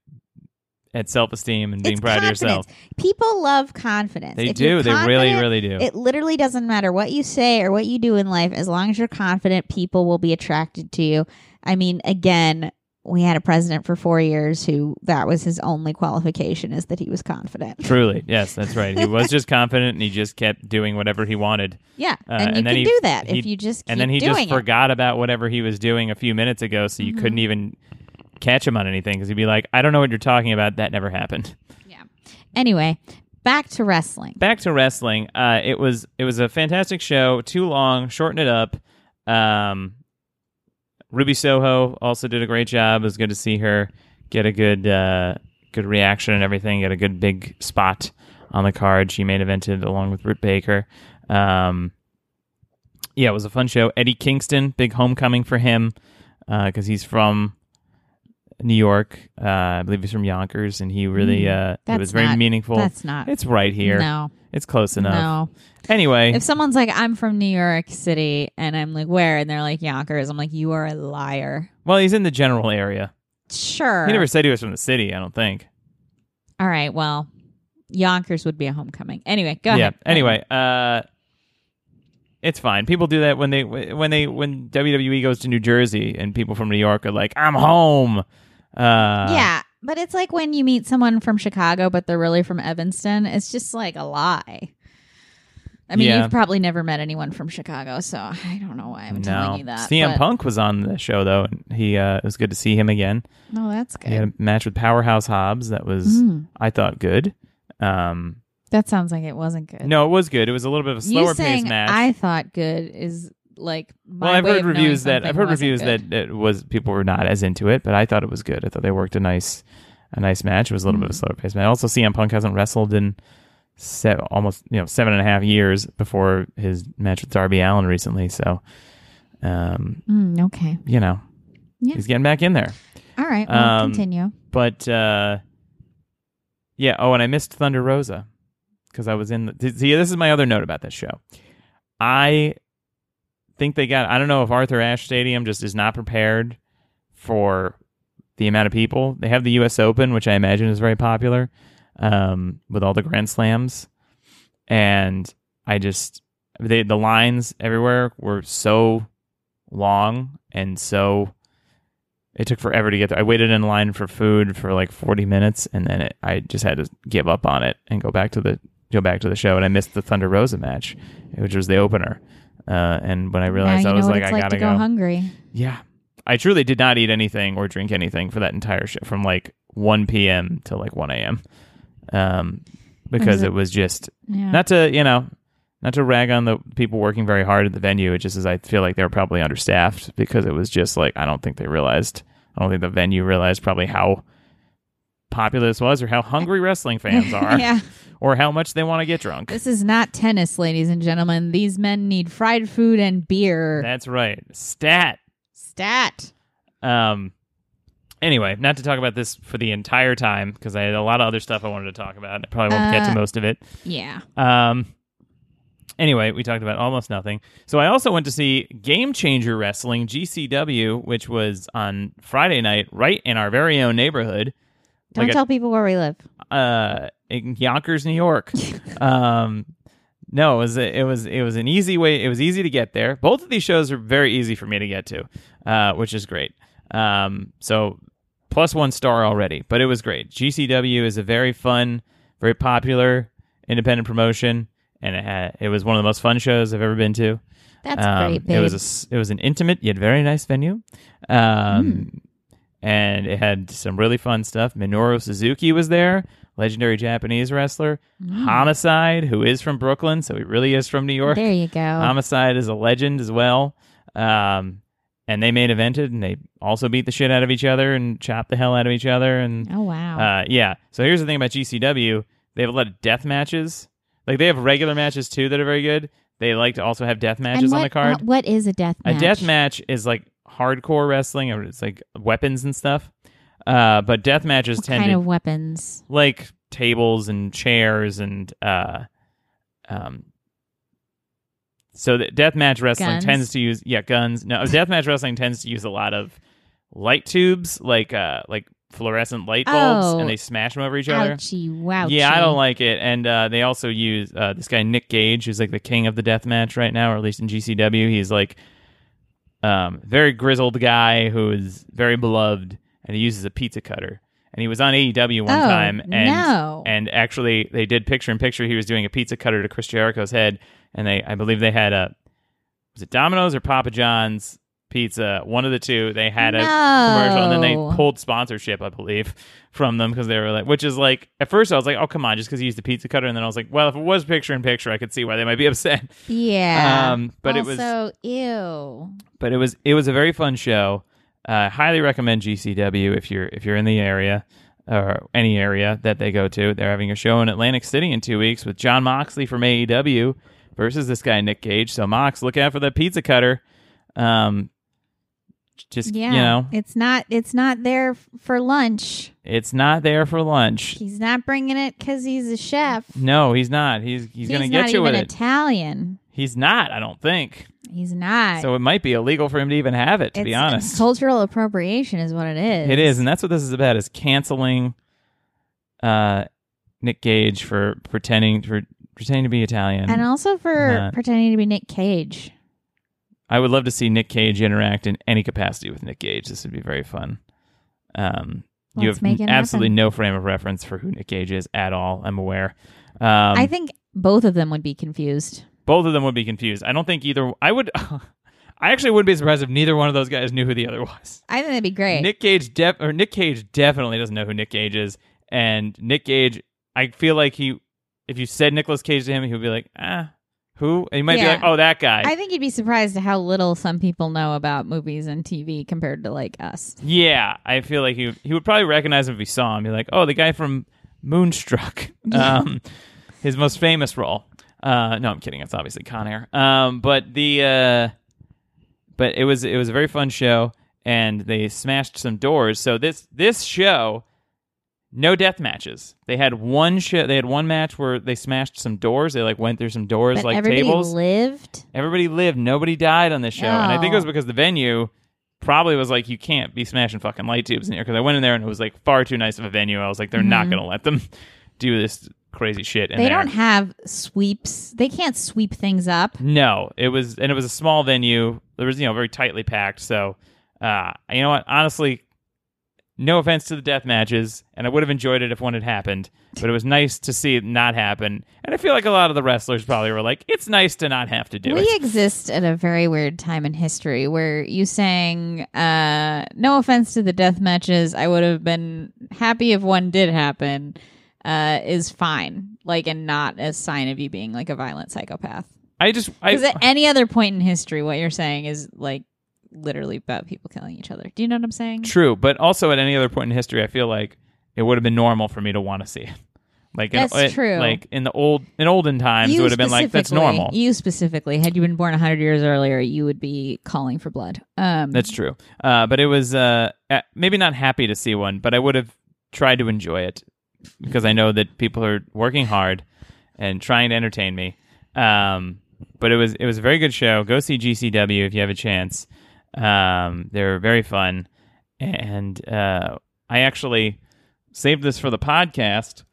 at self esteem and being It's proud of yourself. People love confidence. They If do. They really, really do. It literally doesn't matter what you say or what you do in life. As long as you're confident, people will be attracted to you. I mean, again, we had a president for four years who that was his only qualification is that he was confident. Truly, yes, that's right. He was just confident, and he just kept doing whatever he wanted. Yeah, Uh, and you and can then he- do that if you just and then he just it. Mm-hmm. forgot about whatever he was doing a few minutes ago, so you couldn't even catch him on anything because he'd be like, "I don't know what you're talking about. That never happened." Yeah. Anyway, back to wrestling. Back to wrestling. Uh, it was it was a fantastic show. Too long. Shorten it up. Um, Ruby Soho also did a great job. It was good to see her get a good uh, good reaction and everything. Get a good big spot on the card. She main evented along with Britt Baker. Um, yeah, it was a fun show. Eddie Kingston, big homecoming for him because he's from New York. Uh, I believe he's from Yonkers, and he really uh, it was very not- meaningful. That's not. It's right here. No, It's close enough. no. Anyway, If someone's like, "I'm from New York City," and I'm like, "Where?" and they're like, "Yonkers," I'm like, "You are a liar." well, he's in the general area. Sure. He never said he was from the city. I don't think. All right. Well, Yonkers would be a homecoming. Anyway, go yeah. ahead. Anyway, uh, it's fine. People do that when they when they when WWE goes to New Jersey and people from New York are like, "I'm home." Uh, yeah, but it's like when you meet someone from Chicago, but they're really from Evanston. It's just like a lie. I mean, Yeah. you've probably never met anyone from Chicago, so I don't know why I'm No. telling you that. CM but- Punk was on the show though, and he uh, it was good to see him again. Oh, that's good. He had a match with Powerhouse Hobbs that was Mm, I thought good. Um, that sounds like it wasn't good. no, it was good. It was a little bit of a slower paced match. I thought good is like my well, I've heard reviews that I've heard reviews good. that it was people were not as into it, but I thought it was good. I thought they worked a nice, a nice match. It was a little bit of a Mm. slower paced match. Also, CM Punk hasn't wrestled in se- almost you know seven and a half years before his match with Darby Allin recently. So, um, Mm, okay. you know, Yeah. he's getting back in there. All right. Well, Um, continue. But uh, yeah. Oh, and I missed Thunder Rosa because I was in. The, see, this is my other note about this show. I think they got. I don't know if Arthur Ashe Stadium just is not prepared for the amount of people. They have the U.S. Open, which I imagine is very popular um, with all the Grand Slams, and I just they the lines everywhere were so long and so it took forever to get there. I waited in line for food for like 40 minutes and then it, I just had to give up on it and go back to the go back to the show and I missed the Thunder Rosa match, which was the opener. Uh, and when I realized I was like, I like gotta to go, hungry. yeah. I truly did not eat anything or drink anything for that entire show from like 1 p.m. till like 1 a.m. Um, because it- it was just Yeah. not to, you know, not to rag on the people working very hard at the venue. It just is, I feel like they were probably understaffed because it was just like, I don't think they realized, I don't think the venue realized probably how popular this was or how hungry wrestling fans are yeah. Or how much they want to get drunk. This is not tennis, ladies and gentlemen. These men need fried food and beer. That's right. Stat. Stat. Um. Anyway, not to talk about this for the entire time because I had a lot of other stuff I wanted to talk about. I probably won't get to Uh, most of it. Yeah. Um. Anyway, we talked about almost nothing. So I also went to see Game Changer Wrestling (GCW), which was on Friday night, right in our very own neighborhood, Don't like a- tell people where we live. uh, in Yonkers, New York. um, No, it was a, it was it was an easy way. It was easy to get there. Both of these shows are very easy for me to get to, uh, which is great. Um, so plus one star already, but it was great. GCW is a very fun, very popular independent promotion, and it had, it was one of the most fun shows I've ever been to. That's Um, great, babe. It was a it was an intimate yet very nice venue, um, and it had some really fun stuff. Minoru Suzuki was there, legendary Japanese wrestler. Homicide, who is from Brooklyn, so he really is from New York. there you go. Homicide is a legend as well. Um, and they main evented, and they also beat the shit out of each other and chopped the hell out of each other. And oh wow. uh, yeah. So here's the thing about GCW: they have a lot of death matches. Like they have regular matches too that are very good. They like to also have death matches what, on the card. what is a death match? A death match is like hardcore wrestling, or it's like weapons and stuff. Uh, but death matches What tend kind to of weapons? like tables and chairs and uh, um. So the deathmatch wrestling Guns? tends to use yeah guns. No, deathmatch wrestling tends to use a lot of light tubes, like uh like fluorescent light bulbs, Oh. and they smash them over each other. Ouchie, wouchie. Yeah, I don't like it. And uh, they also use uh, this guy Nick Gage, who's like the king of the death match right now, or at least in GCW. He's like um, very grizzled guy who is very beloved, and he uses a pizza cutter. And he was on AEW one Oh, time, and no. and actually they did picture in picture. He was doing a pizza cutter to Chris Jericho's head, and they I believe they had a was it Domino's or Papa John's pizza, one of the two. They had a commercial, and then they pulled sponsorship, I believe, from them because they were like, which is like, at first I was like, oh come on, just because you used the pizza cutter, and then I was like, well, if it was picture in picture, I could see why they might be upset. Yeah. Um, but it was- also, ew. But it was it was a very fun show. Uh, highly recommend GCW if you're if you're in the area or any area that they go to. They're having a show in Atlantic City in two weeks with Jon Moxley from AEW versus this guy Nick Gage. So Mox, look out for that pizza cutter. Um, just Yeah. you know, it's not. It's not there for lunch. it's not there for lunch. He's not bringing it because he's a chef. No, he's not. He's he's, gonna get you with it. Italian. he's not. I don't think. He's not. So it might be illegal for him to even have it. To it's be honest, cultural appropriation is what it is. It is, and that's what this is about: is canceling uh, Nick Gage for pretending for pretending to be Italian. and also for Not. pretending to be Nick Cage. I would love to see Nick Cage interact in any capacity with Nick Cage. This would be very fun. Um, you have absolutely happen. no frame of reference for who Nick Cage is at all. I'm aware. Um, I think both of them would be confused. both of them would be confused. I don't think either. I would. I actually wouldn't be surprised if neither one of those guys knew who the other was. I think that'd be great. Nick Cage def- or Nick Cage definitely doesn't know who Nick Cage is, and Nick Cage, I feel like he, if you said Nicolas Cage to him, he would be like, ah, who? And he might Yeah. be like, oh, that guy. I think you'd be surprised at how little some people know about movies and TV compared to like us. yeah, I feel like he he would probably recognize him if he saw him. Be like, oh, the guy from Moonstruck, um, his most famous role. Uh, no, I'm kidding. It's obviously Con Air. Um, but the uh, but it was it was a very fun show, and they smashed some doors. So this this show, no death matches. They had one show. They had one match where they smashed some doors. They like went through some doors But like everybody tables. lived. Everybody lived. Nobody died on this show, and I think it was because the venue probably was like, you can't be smashing fucking light tubes in here. Because I went in there and it was like far too nice of a venue. I was like, they're not Mhm. gonna let them do this crazy shit. They there. don't have sweeps. They can't sweep things up. No, it was, and it was a small venue. There was, you know, very tightly packed. So, uh, you know what? Honestly, no offense to the death matches, and I would have enjoyed it if one had happened. But it was nice to see it not happen. And I feel like a lot of the wrestlers probably were like, "It's nice to not have to do we it." We exist at a very weird time in history where you saying, uh, no offense to the death matches, I would have been happy if one did happen, uh, is fine. Like, and not a sign of you being like a violent psychopath. I just, I, Because at any other point in history, what you're saying is like literally about people killing each other. Do you know what I'm saying? True, but also at any other point in history, I feel like it would have been normal for me to want to see it. Like in, That's it- true. Like in the old in olden times, it would have been like that's normal. You specifically, had you been born 100 years earlier, you would be calling for blood. Um, That's true. Uh, but it was uh, maybe not happy to see one, but I would have tried to enjoy it because I know that people are working hard and trying to entertain me. Um, but it was it was a very good show. Go see GCW if you have a chance. Um, they're very fun, and uh, I actually saved this for the podcast.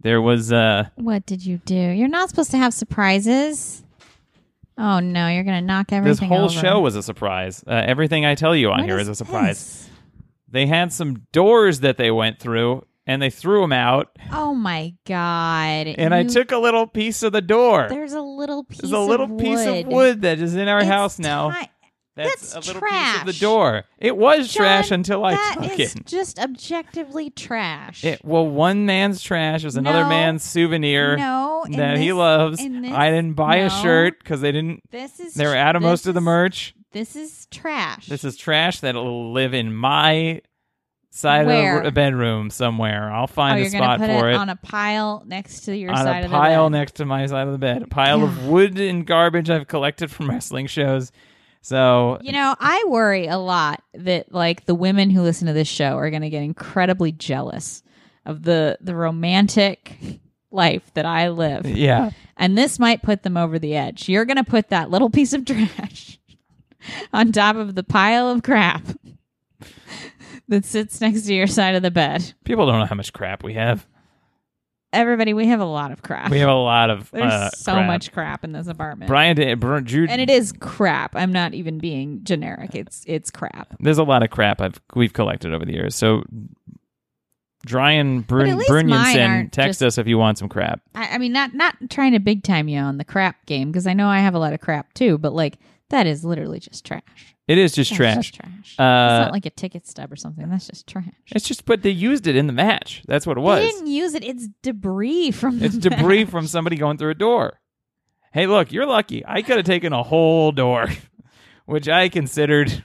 there was uh What did you do? You're not supposed to have surprises. Oh no, you're gonna knock everything. this whole over. show was a surprise. Uh, everything I tell you on What here is is a surprise. this? They had some doors that they went through, and they threw them out. Oh my god! And I took a little piece of the door. There's a little piece. There's a little of piece of wood. wood that is in our It's house now. ti- That's, That's a little piece of the door. It was John, trash until I took is it. just objectively trash. It well, one man's trash is another No. man's souvenir no, that he loves. this- I didn't buy a shirt because they didn't. This is They were out of this most of the merch. This is trash. This is trash that'll live in my side Where? of the bedroom somewhere. I'll oh, find you're a spot for it, it. on a pile next to your on side a of the bed. A pile next to my side of the bed. A pile of wood and garbage I've collected from wrestling shows. So You know, I worry a lot that like the women who listen to this show are going to get incredibly jealous of the the romantic life that I live. yeah, And this might put them over the edge. You're going to put that little piece of trash on top of the pile of crap that sits next to your side of the bed. people don't know how much crap we have. Everybody, we have a lot of crap. We have a lot of There's uh, so crap. much crap in this apartment. Brian, did- and it is crap. I'm not even being generic. It's it's crap. there's a lot of crap I've we've collected over the years. So, Brian Brun- at least mine Brunionson, aren't text just- us if you want some crap. I, I mean, not not trying to big time you on the crap game because I know I have a lot of crap too. But like that is literally just trash. It is just That's trash. just trash. Uh, it's not like a ticket stub or something. That's just trash. It's just, but they used it in the match. That's what it was. They didn't use it. It's debris from. The It's debris match. from somebody going through a door. Hey, look, you're lucky. I could have taken a whole door, which I considered.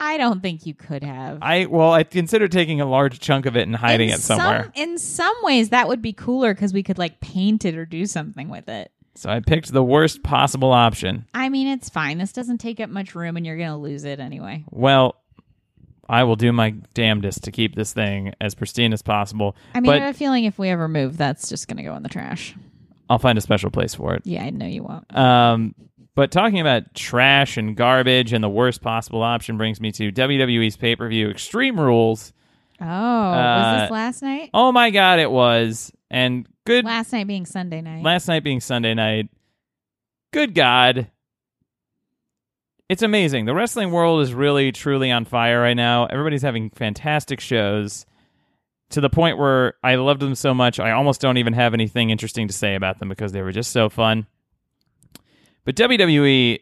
I don't think you could have. I well, I considered taking a large chunk of it and hiding in it somewhere. Some, in some ways, that would be cooler because we could like paint it or do something with it. So I picked the worst possible option. I mean, it's fine. This doesn't take up much room, and you're gonna lose it anyway. Well, I will do my damnedest to keep this thing as pristine as possible. I mean, I have a feeling if we ever move, that's just gonna go in the trash. I'll find a special place for it. Yeah, I know you won't. Um, but talking about trash and garbage and the worst possible option brings me to WWE's pay per view Extreme Rules. Oh, Uh, was this last night? Oh my God, it was. And good Last night being Sunday night. last night being Sunday night. Good God. It's amazing. The wrestling world is really, truly on fire right now. Everybody's having fantastic shows to the point where I loved them so much, I almost don't even have anything interesting to say about them because they were just so fun. But WWE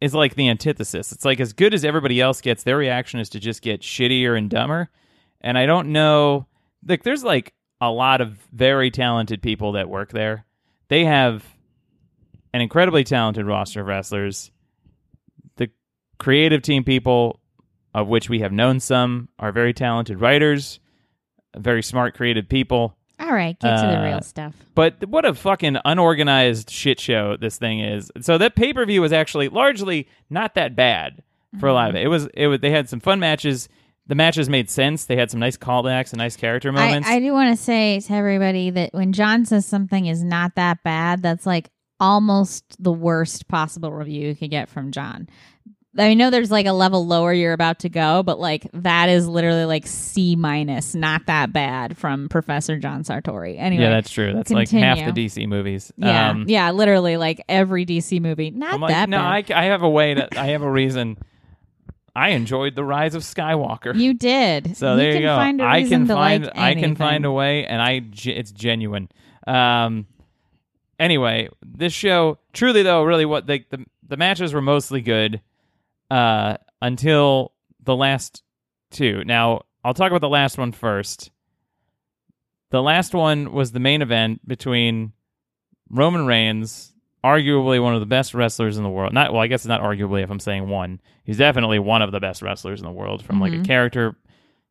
is like the antithesis. It's like as good as everybody else gets, their reaction is to just get shittier and dumber. And I don't know. Like, there's like a lot of very talented people that work there. They have an incredibly talented roster of wrestlers. The creative team people, of which we have known some, are very talented writers, very smart, creative people. All right, get to the Uh, real stuff. But what a fucking unorganized shit show this thing is. So that pay per view was actually largely not that bad for a lot of it. It was. It was. They had some fun matches. The matches made sense. They had some nice callbacks and nice character I, moments. I do want to say to everybody that when John says something is not that bad, that's like almost the worst possible review you could get from John. I know there's like a level lower you're about to go, but like that is literally like C minus, not that bad from Professor John Sartori. Anyway, yeah, that's true. That's like half the. DC movies. yeah, Um, yeah, literally like every DC movie, not I'm like, that no, bad. I, I have a way to. I have a reason. I enjoyed the Rise of Skywalker. you did. So you there you can go. Find a I can find like I can find a way, and I it's genuine. Um. Anyway, this show truly though, really what the the, the matches were mostly good, uh, until the last two. Now I'll talk about the last one first. The last one was the main event between Roman Reigns, arguably one of the best wrestlers in the world. Not well, I guess it's not arguably if I'm saying one. He's definitely one of the best wrestlers in the world from like a Mhm. character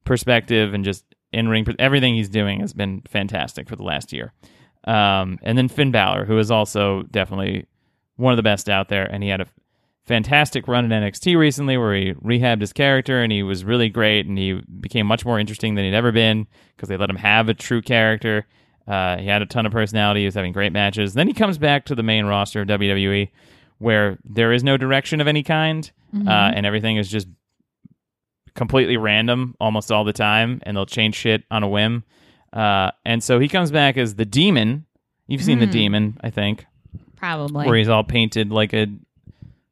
perspective and just in ring. Everything he's doing has been fantastic for the last year. Um, and then Finn Balor, who is also definitely one of the best out there, and he had a fantastic run in NXT recently where he rehabbed his character and he was really great and he became much more interesting than he'd ever been because they let him have a true character. Uh, he had a ton of personality. He was having great matches. then he comes back to the main roster of WWE where there is no direction of any kind Mm-hmm. uh, and everything is just completely random almost all the time and they'll change shit on a whim. Uh, and so he comes back as the demon. You've seen the Hmm. demon, I think, Probably. where he's all painted like a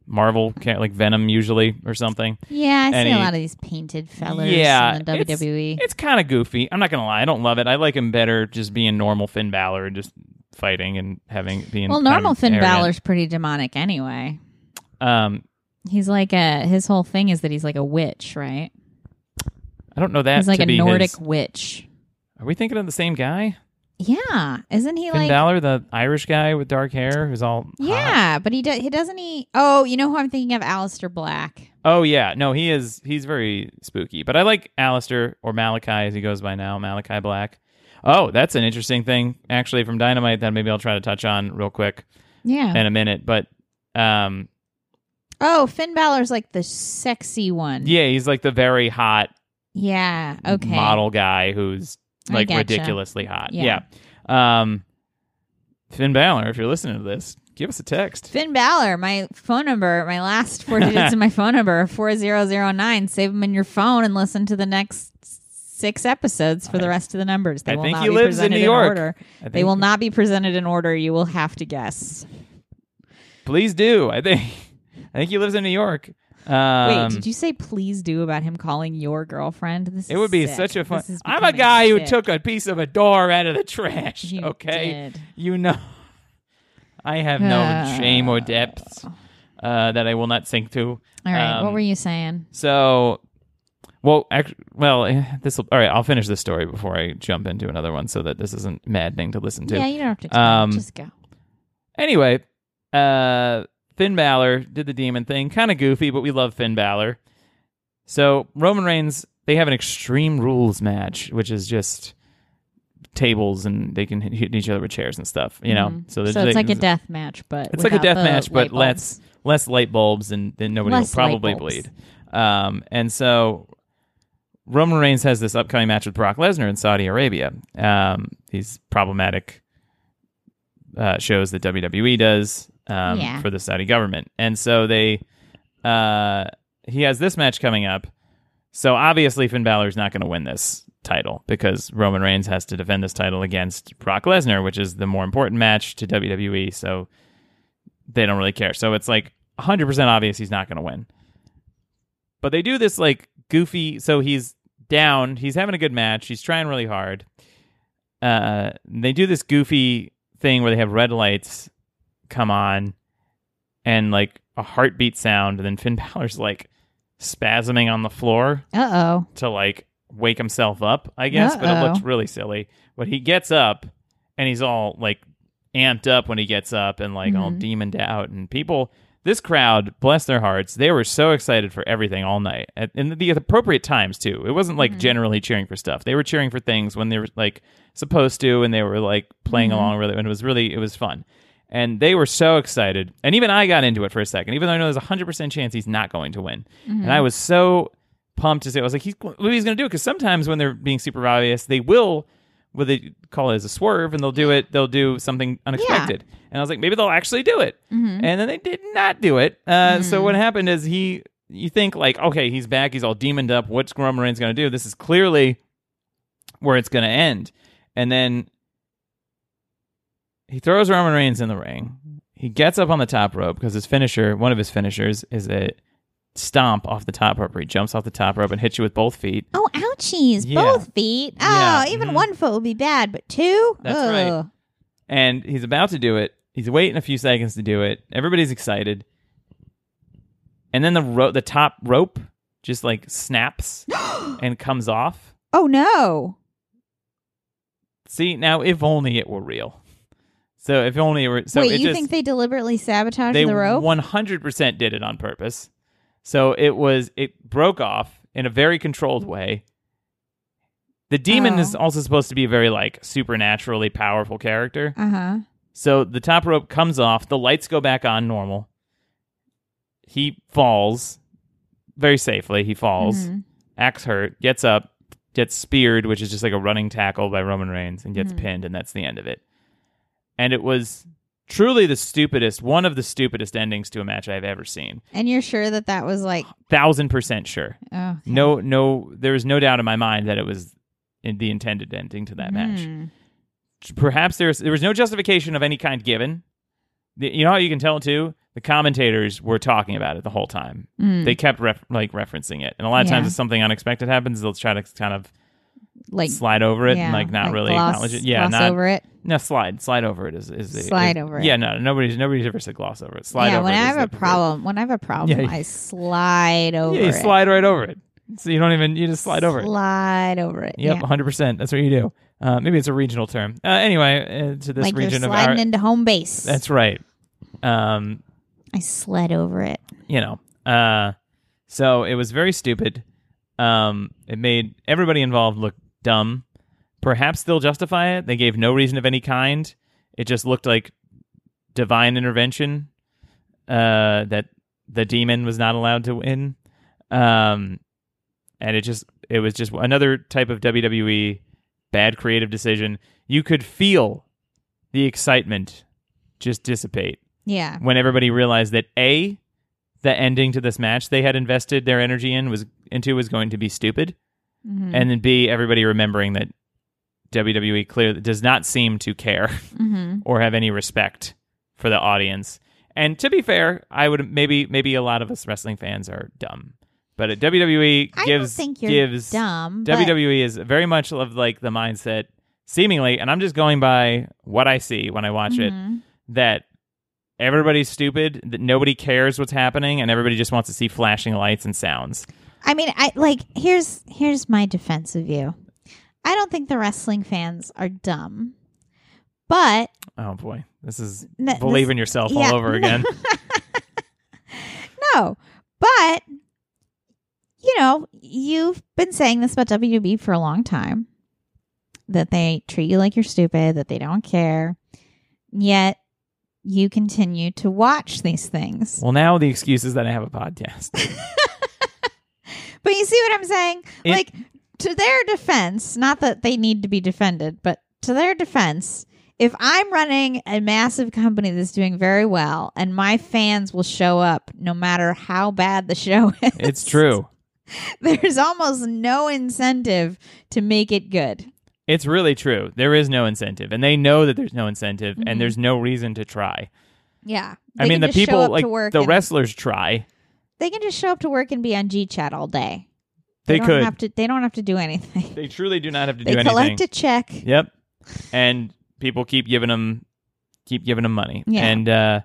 Marvel, like Venom, usually or something. yeah, I and see a lot of these painted fellers Yeah, in the it's- WWE. It's kind of goofy. I'm not gonna lie. I don't love it. I like him better just being normal Finn Balor and just fighting and having being well, normal Finn arrogant. Balor's pretty demonic anyway. Um, He's like a his whole thing is that he's like a witch, right? I don't know that. he's like to a Nordic his- witch. Are we thinking of the same guy? Yeah, isn't he Finn like? Balor, the Irish guy with dark hair, who's all hot? yeah, but he does. He doesn't. He. Oh, you know who I'm thinking of? Aleister Black. Oh yeah, no, he is. He's very spooky. But I like Aleister or Malachi as he goes by now, Malachi Black. Oh, that's an interesting thing actually from Dynamite that maybe I'll try to touch on real quick Yeah. in a minute. But um, oh, Finn Balor's like the sexy one. yeah, he's like the very hot Yeah. Okay. model guy who's like ridiculously hot. Yeah. Yeah. Um, Finn Balor, if you're listening to this, give us a text. Finn Balor, my phone number, my last four digits of my phone number, 4009. Save them in your phone and listen to the next six episodes for the rest of the numbers. They I will think not he be lives in New York. order. They will not be presented in order. You will have to guess. Please do. I think. I think he lives in New York. Um, Wait, did you say please do about him calling your girlfriend? This It would be sick. such a fun. I'm a guy who took a piece of a door out of the trash. You okay, did. you know, I have no Uh. shame or depths uh, that I will not sink to. All right, Um, what were you saying? So, well, act- well, this will. All right, I'll finish this story before I jump into another one, so that this isn't maddening to listen to. Yeah, you don't have to. Um, Just go. Anyway, uh, Finn Balor did the demon thing, kind of goofy, but we love Finn Balor. So Roman Reigns, they have an Extreme Rules match, which is just tables and they can hit each other with chairs and stuff. You know, Mhm. so, so it's like a death match, but It's like a death match, but less less light bulbs, and then nobody Less will probably bleed. Um, and so Roman Reigns has this upcoming match with Brock Lesnar in Saudi Arabia. Um, these problematic uh, shows that WWE does um, Yeah. for the Saudi government, and so they uh, he has this match coming up. So obviously Finn Balor's not going to win this title because Roman Reigns has to defend this title against Brock Lesnar, which is the more important match to WWE. So they don't really care. So it's like 100% obvious he's not going to win. But they do this like goofy. So he's down. He's having a good match. He's trying really hard. Uh, they do this goofy thing where they have red lights come on and like a heartbeat sound. And then Finn Balor's like spasming on the floor Uh oh. to like wake himself up, I guess, but it Uh-oh. looks really silly. But he gets up and he's all like amped up when he gets up and like all Mhm. demoned out. And people, this crowd, bless their hearts, they were so excited for everything all night at in the appropriate times too. It wasn't like Mhm. generally cheering for stuff. They were cheering for things when they were like supposed to, and they were like playing Mhm. along really. and it was really it was fun. And they were so excited. And even I got into it for a second, even though I know there's a 100% chance he's not going to win. Mm-hmm. And I was so pumped to say, I was like, he's, going to do? It because sometimes when they're being super obvious, they will, what they call it as a swerve, and they'll do it, they'll do something unexpected. And I was like, maybe they'll actually do it. Mhm. And then they did not do it. Uh, So Mhm. what happened is he, you think like, okay, he's back, he's all demoned up. What's Reigns going to do? This is clearly where it's going to end. And then he throws Roman Reigns in the ring. He gets up on the top rope because his finisher, one of his finishers, is a stomp off the top rope where he jumps off the top rope and hits you with both feet. Oh, ouchies! Yeah. Both feet. Oh, Yeah, even mhm. one foot would be bad, but two. That's Ugh. right. And he's about to do it. He's waiting a few seconds to do it. Everybody's excited. And then the ro- the top rope just like snaps and comes off. Oh no! See, now if only it were real. So if only it were so Wait, it you just, think they deliberately sabotaged they the rope? 100% did it on purpose. So it was it broke off in a very controlled way. The demon Oh. is also supposed to be a very like supernaturally powerful character. Uh huh. So the top rope comes off, the lights go back on normal. He falls very safely. He falls, Mhm. acts hurt, gets up, gets speared, which is just like a running tackle by Roman Reigns, and gets Mhm. pinned, and that's the end of it. And it was truly the stupidest, one of the stupidest endings to a match I've ever seen. And you're sure that that was like, Thousand percent sure. oh, No, no, there was no doubt in my mind that it was in the intended ending to that match. Hmm. Perhaps there's there was no justification of any kind given. You know how you can tell too. The commentators were talking about it the whole time. Mm. They kept ref- like referencing it, and a lot of times if something unexpected happens, they'll try to kind of like slide over it yeah, and like not really gloss, acknowledge it. Yeah, gloss not over it. no slide slide over it is is the- Slide is- over it. Yeah, no, nobody's nobody's ever said gloss over it. Slide yeah, over when it I have a problem, when I have a problem, Yeah. I slide over Yeah, you it. slide right over it. So you don't even you just slide over it. Slide over it. Yep, yeah. hundred percent. That's what you do. Uh, maybe it's a regional term. Uh, anyway, uh, to this like you're region of sliding our, into home base. that's right. Um, I slid over it. you know, uh, so it was very stupid. Um, it made everybody involved look dumb. Perhaps they'll justify it. They gave no reason of any kind. It just looked like divine intervention. Uh, that the demon was not allowed to win. Um, and it just it was just another type of WWE bad creative decision. You could feel the excitement just dissipate Yeah. when everybody realized that a the ending to this match they had invested their energy in was into was going to be stupid, Mhm. and then b everybody remembering that WWE clearly does not seem to care Mhm. or have any respect for the audience. And to be fair, I would maybe maybe a lot of us wrestling fans are dumb, but WWE I gives don't think you're gives dumb. but- WWE is very much of like the mindset, seemingly, and I'm just going by what I see when I watch it Mhm. that everybody's stupid, that nobody cares what's happening, and everybody just wants to see flashing lights and sounds. I mean, I like here's here's my defense of you. I don't think the wrestling fans are dumb, but Oh boy, this is N- believe this- in yourself yeah. all over again. no. But you know, you've been saying this about WB for a long time that they treat you like you're stupid, that they don't care, yet you continue to watch these things. well, now the excuse is that I have a podcast. But you see what I'm saying? It- like to their defense, not that they need to be defended, but to their defense, if I'm running a massive company that's doing very well and my fans will show up no matter how bad the show is. It's true. There's almost no incentive to make it good. It's really true. There is no incentive, and they know that there's no incentive, Mhm. and there's no reason to try. Yeah. I mean, the people like the and- wrestlers try. They can just show up to work and be on G chat all day. They, don't could. have to they don't have to do anything. they truly do not have to do anything. They collect a check. Yep. And people keep giving them keep giving them money. Yeah. And uh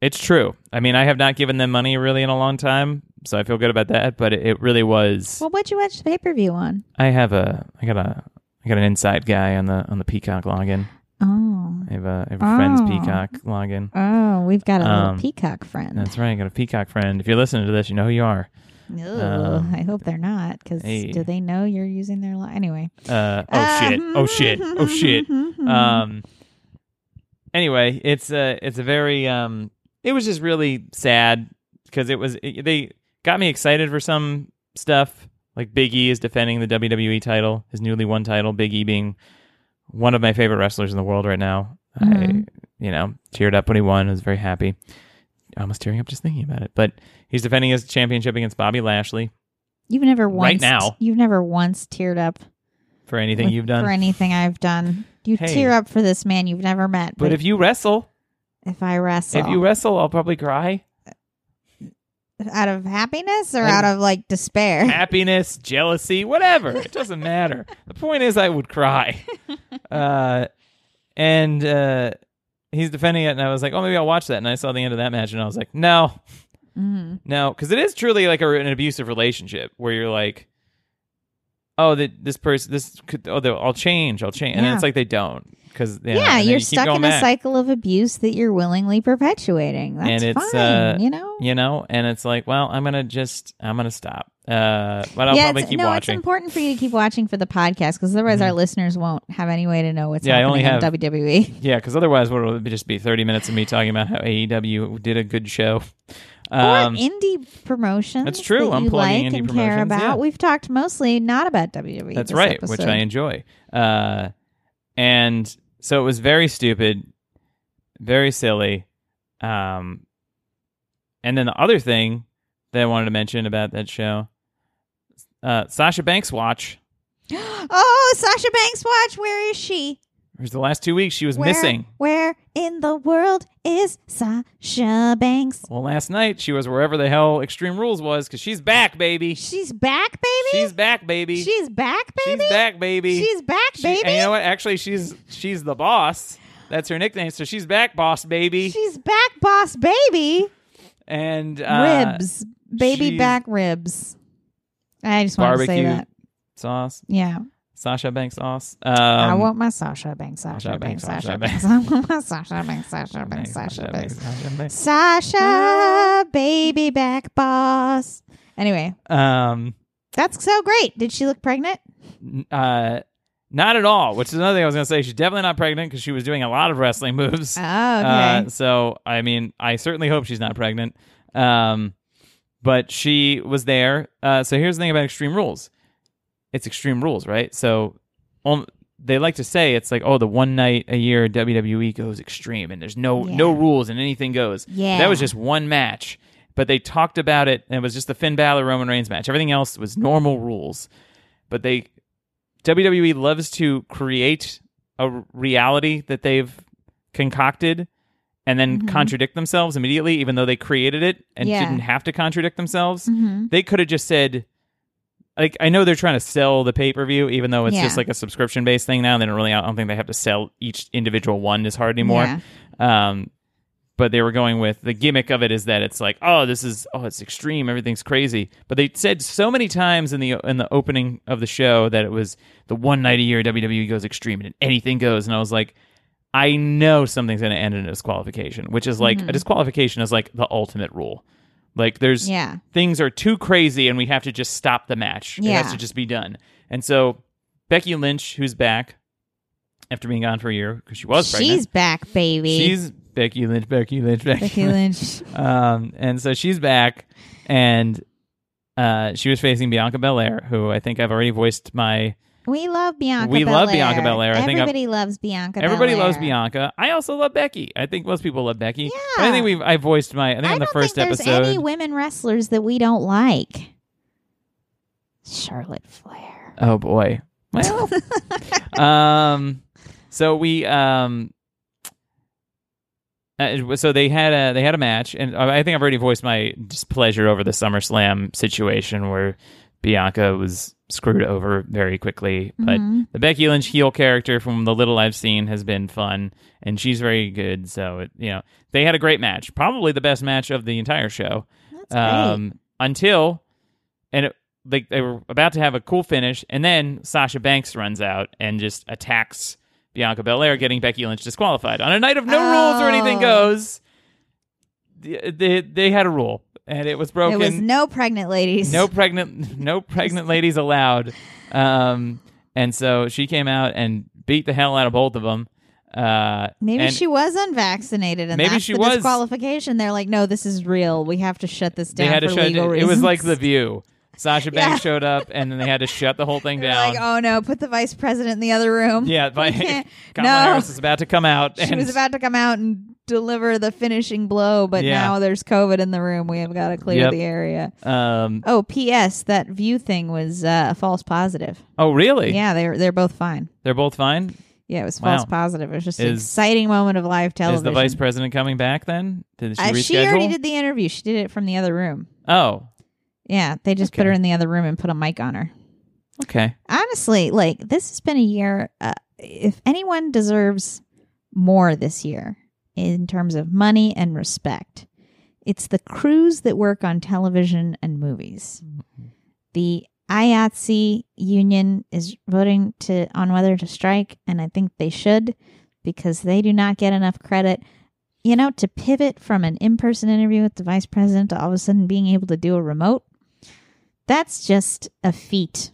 it's true. I mean, I have not given them money really in a long time, so I feel good about that, but it, it really was Well, what'd you watch the pay per view on? I have a I got a I got an inside guy on the on the Peacock login. Oh. I have a, I have a friend's Oh. Peacock login. Oh, we've got a Um, little peacock friend. That's right. I got a Peacock friend. If you're listening to this, you know who you are. Ugh, um, I hope they're not, because hey. do they know you're using their line? Anyway. Uh, oh shit! Oh shit! Oh shit! Um. Anyway, it's a it's a very um. It was just really sad because it was it, they got me excited for some stuff like Big E is defending the WWE title, his newly won title. Big E being one of my favorite wrestlers in the world right now. Mhm. I you know teared up when he won. I was very happy. Almost tearing up just thinking about it. But he's defending his championship against Bobby Lashley You've never once Right now. You've never once teared up for anything with- you've done. for anything I've done. You Hey. tear up for this man you've never met. but if you wrestle, if I wrestle, if you wrestle, I'll probably cry. Out of happiness or out of like despair, happiness, jealousy, whatever. It doesn't matter. The point is, I would cry. Uh, and uh, he's defending it, and I was like, oh, maybe I'll watch that. And I saw the end of that match, and I was like, no, Mhm. no, because it is truly like a, an abusive relationship where you're like, oh, that this person, this could, oh, they'll- I'll change, I'll change, and Yeah. it's like they don't because yeah, you're stuck in a back. cycle of abuse that you're willingly perpetuating. That's And it's, fine, uh, you know. you know, and it's like, well, I'm gonna just, I'm gonna stop. Uh, but I'll yeah, probably keep no, watching. it's important for you to keep watching for the podcast because otherwise our listeners won't have any way to know what's Mm-hmm. Yeah, I only happening have- WWE. Yeah, because otherwise, what would just be? Thirty minutes of me talking about how AEW did a good show. Or Um, indie promotions. that's true. that I'm plugging like indie and care promotions, about. yeah. We've talked mostly not about WWE. that's right, which. I enjoy. Uh, and so it was very stupid, very silly. Um, and then the other thing that I wanted to mention about that show, uh, Sasha Banks watch. Oh, Sasha Banks watch. Where is she? It the last two weeks she was Where, missing. Where in the world is Sasha Banks? Well, last night she was wherever the hell Extreme Rules was because she's back, baby. She's back, baby. She's back, baby. She's back, baby. She's back, baby. She's back, She- baby. and you know what? Actually, she's she's the boss. That's her nickname. So she's back, boss, baby. She's back, boss, baby. and uh, ribs, baby she's- back ribs. I just want to say Barbecue that. sauce, Yeah, Sasha Banks sauce. Um, I want my Sasha Banks, Sasha, Sasha Banks, Sasha Banks. I want my Sasha Banks, Sasha Banks, Sasha Banks. Sasha Banks. Sasha, baby back boss. Anyway, Um, that's so great. Did she look pregnant? uh, not at all. Which is another thing I was gonna say. She's definitely not pregnant because she was doing a lot of wrestling moves. Oh, okay. Uh, so I mean, I certainly hope she's not pregnant. Um, but she was there. Uh, so here's the thing about Extreme Rules. It's Extreme Rules, right? So um, they like to say it's like, oh, the one night a year WWE goes extreme, and there's no Yeah. no rules and anything goes. Yeah. that was just one match. But they talked about it, and it was just the Finn Balor Roman Reigns match. Everything else was normal rules. But they WWE loves to create a reality that they've concocted and then Mhm. contradict themselves immediately, even though they created it and Yeah. didn't have to contradict themselves. Mhm. They could have just said, like, I know they're trying to sell the pay per view, even though it's Yeah. just like a subscription based thing now. They don't really, I don't think they have to sell each individual one as hard anymore. Yeah. Um, but they were going with the gimmick of it is that it's like, oh, this is oh, it's extreme, everything's crazy. But they said so many times in the in the opening of the show that it was the one night a year WWE goes extreme and anything goes, and I was like, I know something's going to end in a disqualification, which is like Mhm. a disqualification is like the ultimate rule. Like there's Yeah. things are too crazy and we have to just stop the match. It has to just be done. And so Becky Lynch, who's back after being gone for a year because she was pregnant. She's back, baby. She's Becky Lynch, Becky Lynch, Becky, Becky Lynch. Um, and so she's back, and uh, she was facing Bianca Belair, who I think I've already voiced my. We love Bianca. We love Bianca Belair. I think I've- everybody loves Bianca. Everybody Belair. loves Bianca. I also love Becky. I think most people love Becky. Yeah. But I think we've I voiced my. I think I on the first think there's episode. any women wrestlers that we don't like. Charlotte Flair. Oh boy. Well, um, so we um, uh, so they had a they had a match, and I think I've already voiced my displeasure over the SummerSlam situation where Bianca was screwed over very quickly. But Mhm. the Becky Lynch heel character, from the little I've seen, has been fun, and she's very good. So it, you know, they had a great match, probably the best match of the entire show um, until and it, they, they were about to have a cool finish, and then Sasha Banks runs out and just attacks Bianca Belair, getting Becky Lynch disqualified on a night of no rules or anything Oh. goes. They, they they had a rule, and it was broken. There was no pregnant ladies. no pregnant no pregnant ladies allowed. Um, and so she came out and beat the hell out of both of them. Uh, Maybe she was unvaccinated, and Maybe that's she the was. disqualification. They're like, no, this is real. We have to shut this they down had to for shut legal it. It was like the View. Sasha Yeah. Banks showed up, and then they had to shut the whole thing They're down. like, oh no, put the vice president in the other room. Yeah, Kamala no. Harris is about to come out. She and was about to come out and deliver the finishing blow, but Yeah. now there's COVID in the room. We have got to clear Yep. the area. um, Oh, P.S. That view thing was uh, a false positive. oh, really? Yeah, they're they're both fine. They're both fine. Yeah, it was false Wow. positive. It was just an Is- exciting moment of live television. Is the vice president coming back then? Did she Uh, reschedule? she already did the interview. She did it from the other room. Oh, Yeah, they just put Okay. her in the other room and put a mic on her. okay. Honestly, like this has been a year. Uh, if anyone deserves more this year in terms of money and respect, it's the crews that work on television and movies. The IATSE union is voting to on whether to strike, and I think they should because they do not get enough credit. You know, to pivot from an in-person interview with the vice president to all of a sudden being able to do a remote, that's just a feat.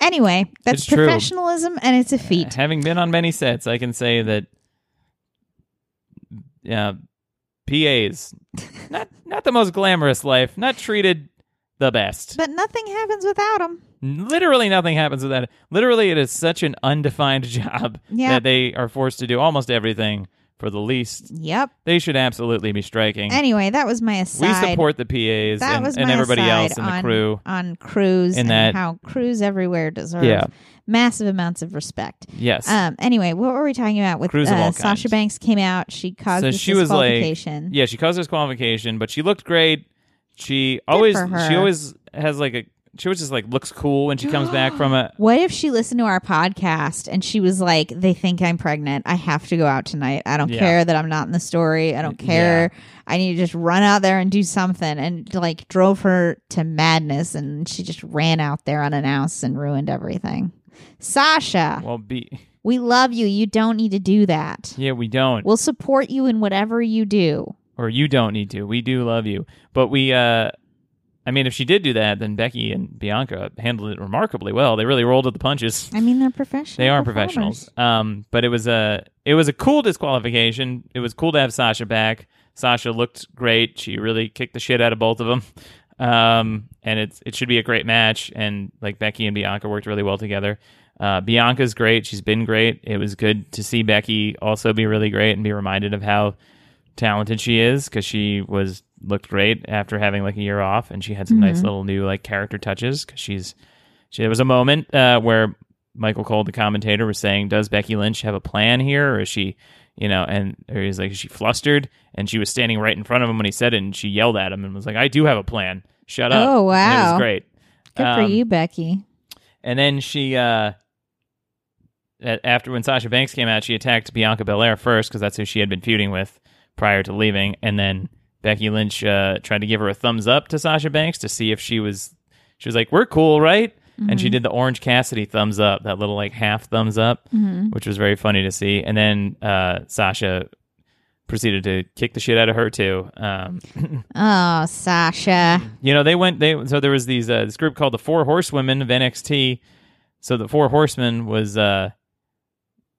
Anyway, that's It's true. professionalism and it's a feat. Having been on many sets, I can say that. Yeah, PAs not not the most glamorous life. Not treated the best. But nothing happens without them. Literally nothing happens without that. Literally, it is such an undefined job Yeah. that they are forced to do almost everything for the least, Yep. they should absolutely be striking. Anyway, that was my aside. we support the PAs that and, was and everybody else in the on, crew. on crews and that- how crews everywhere deserve Yeah. massive amounts of respect. Yes. Um. Anyway, what were we talking about with uh, Sasha. Banks came out? She caused So this she was like- yeah, she caused disqualification, but she looked great. She always for her. she always has like a she was just like looks cool when she comes back from it. What if she listened to our podcast and she was like, "They think I'm pregnant. I have to go out tonight. I don't Yeah. care that I'm not in the story. I don't care. I need to just run out there and do something." And like drove her to madness, and she just ran out there unannounced and ruined everything. Sasha, well be we love you. You don't need to do that. yeah, we don't. We'll support you in whatever you do. or you don't need to. We do love you. But we uh I mean if she did do that, then Becky and Bianca handled it remarkably well. They really rolled with the punches. I mean, they're professionals. They are professionals. Um but it was a it was a cool disqualification. It was cool to have Sasha back. Sasha looked great. She really kicked the shit out of both of them. Um and it's it should be a great match and like Becky and Bianca worked really well together. Uh, Bianca's great. She's been great. It was good to see Becky also be really great and be reminded of how talented she is because she was looked great after having like a year off and she had some nice little new like character touches because she's she, there was a moment uh, where Michael Cole the commentator was saying does Becky Lynch have a plan here or is she you know and or he's like is she flustered? And she was standing right in front of him when he said it and she yelled at him and was like I do have a plan. Shut up. Oh, And it wow. was great. Good Um, for you, Becky. and then she, uh, after when Sasha Banks came out, she attacked Bianca Belair first because that's who she had been feuding with prior to leaving. And then Becky Lynch uh, tried to give her a thumbs up to Sasha Banks to see if she was. She was like, "We're cool, right?" And she did the Orange Cassidy thumbs up, that little like half thumbs up, which was very funny to see. And then uh, Sasha proceeded to kick the shit out of her too. Um, Oh, Sasha. you know, they went. They so there was these uh, this group called the Four Horsewomen of NXT. So the Four Horsemen was uh,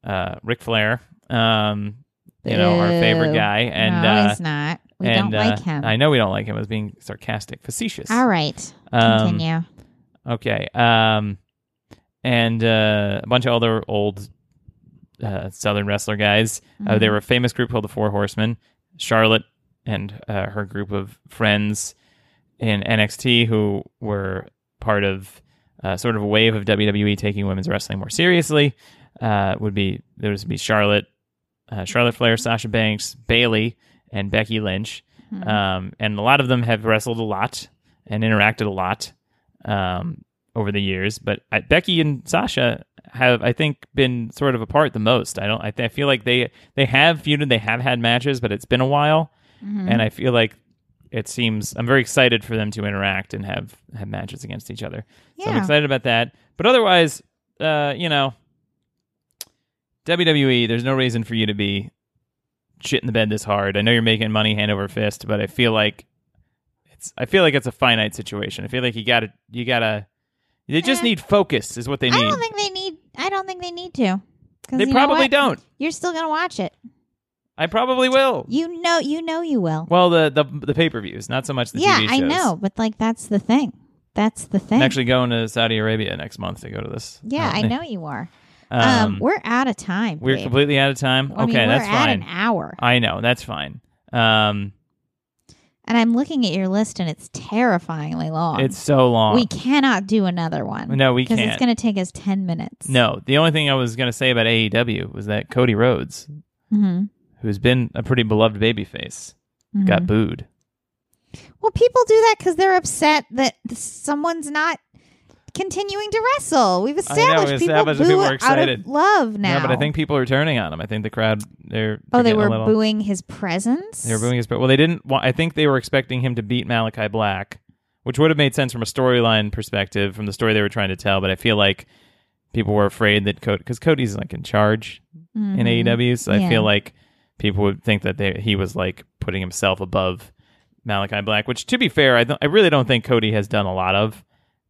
uh, Ric Flair, um, you know, our favorite guy, and no, uh, he's not. We and don't like uh, him. I know we don't like him. I was being sarcastic, facetious. All right. Um, Continue. Okay. Um, and uh, a bunch of other old uh, Southern wrestler guys. Uh, they were a famous group called the Four Horsemen. Charlotte and uh, her group of friends in NXT who were part of uh, sort of a wave of WWE taking women's wrestling more seriously. Uh, would be there would be Charlotte, uh, Charlotte Flair, Sasha Banks, Bayley, and Becky Lynch. Um, and a lot of them have wrestled a lot and interacted a lot um, over the years. But I, Becky and Sasha have, I think, been sort of apart the most. I don't. I, th- I feel like they they have feuded, they have had matches, but it's been a while, and I feel like it seems I'm very excited for them to interact and have have matches against each other. So I'm excited about that. But otherwise, uh, you know, WWE, there's no reason for you to be shit in the bed this hard. I know you're making money hand over fist, but I feel like it's I feel like it's a finite situation. I feel like you got to you got to they just Eh. need focus is what they need. I don't think they need. I don't think they need to. They probably don't. You're still gonna watch it. I probably will. You know. You know you will. Well, the the the pay-per-views, not so much the yeah, TV shows. I know, but like that's the thing. That's the thing. I'm actually going to Saudi Arabia next month to go to this. yeah, Uh, I know you are. Um, Um, we're out of time. we're babe. completely out of time. I mean, okay, we're that's at fine. an hour, I know that's fine. Um, and I'm looking at your list, and it's terrifyingly long. it's so long. we cannot do another one. No, we can't. it's going to take us ten minutes. no, the only thing I was going to say about AEW was that Cody Rhodes, hmm who's been a pretty beloved babyface, Mm-hmm. got booed. Well, people do that because they're upset that someone's not continuing to wrestle. We've I know, established, we people established boo people were out excited. of love now. No, but I think people are turning on him. I think the crowd they're, oh, they were little, booing his presence. They were booing his. Well, they didn't. Want, I think they were expecting him to beat Malachi Black, which would have made sense from a storyline perspective, from the story they were trying to tell. But I feel like people were afraid that Cody, because Cody's like in charge in AEW, so I Mm-hmm. Feel like people would think that they, he was like putting himself above Malachi Black. Which, to be fair, I, th- I really don't think Cody has done a lot of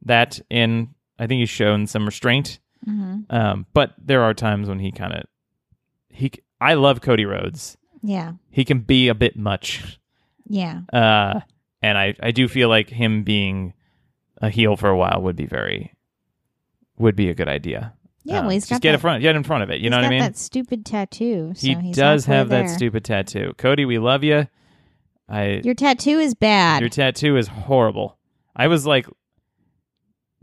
that. In I think he's shown some restraint, Mhm. um, but there are times when he kind of he. I love Cody Rhodes. Yeah, He can be a bit much. yeah. Uh, and I, I do feel like him being a heel for a while would be very would be a good idea. Yeah, Um, well, he's just get that, in front, get in front of it. You know what I mean? That stupid tattoo. So he does have that stupid tattoo. Cody, we love you. I Your tattoo is bad. your tattoo is horrible. I was like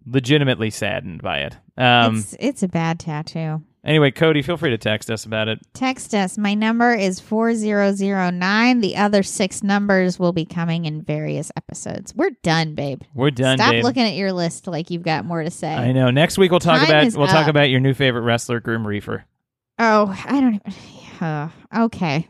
legitimately saddened by it. Um. it's it's a bad tattoo. Anyway, Cody, feel free to text us about it. Text us. My number is 4009. The other six numbers will be coming in various episodes. We're done, babe. We're done, Stop babe. looking at your list like you've got more to say. I know. Next week we'll talk Time about we'll talk about your new favorite wrestler, Grim Reefer. Oh, I don't even. Uh, okay.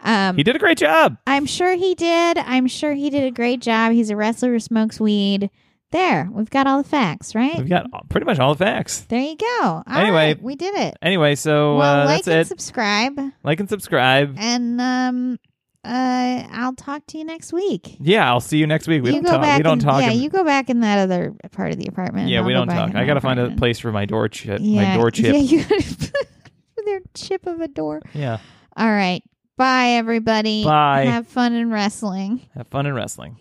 Um, He did a great job. I'm sure he did. I'm sure he did a great job. He's a wrestler who smokes weed. There, we've got all the facts, right? We've got pretty much all the facts. There you go. All Anyway, right, we did it. Anyway, so well, uh, like that's and it. subscribe, like and subscribe. and um, uh, I'll talk to you next week. Yeah, I'll see you next week. We you don't go talk. back. We don't in, talk. Yeah, in- you go back in that other part of the apartment. yeah, we don't talk. I gotta find a place for my door chip. Yeah, My door chip. Yeah, you gotta their chip of a door. yeah. All right. Bye, everybody. Bye. Have fun in wrestling. Have fun in wrestling.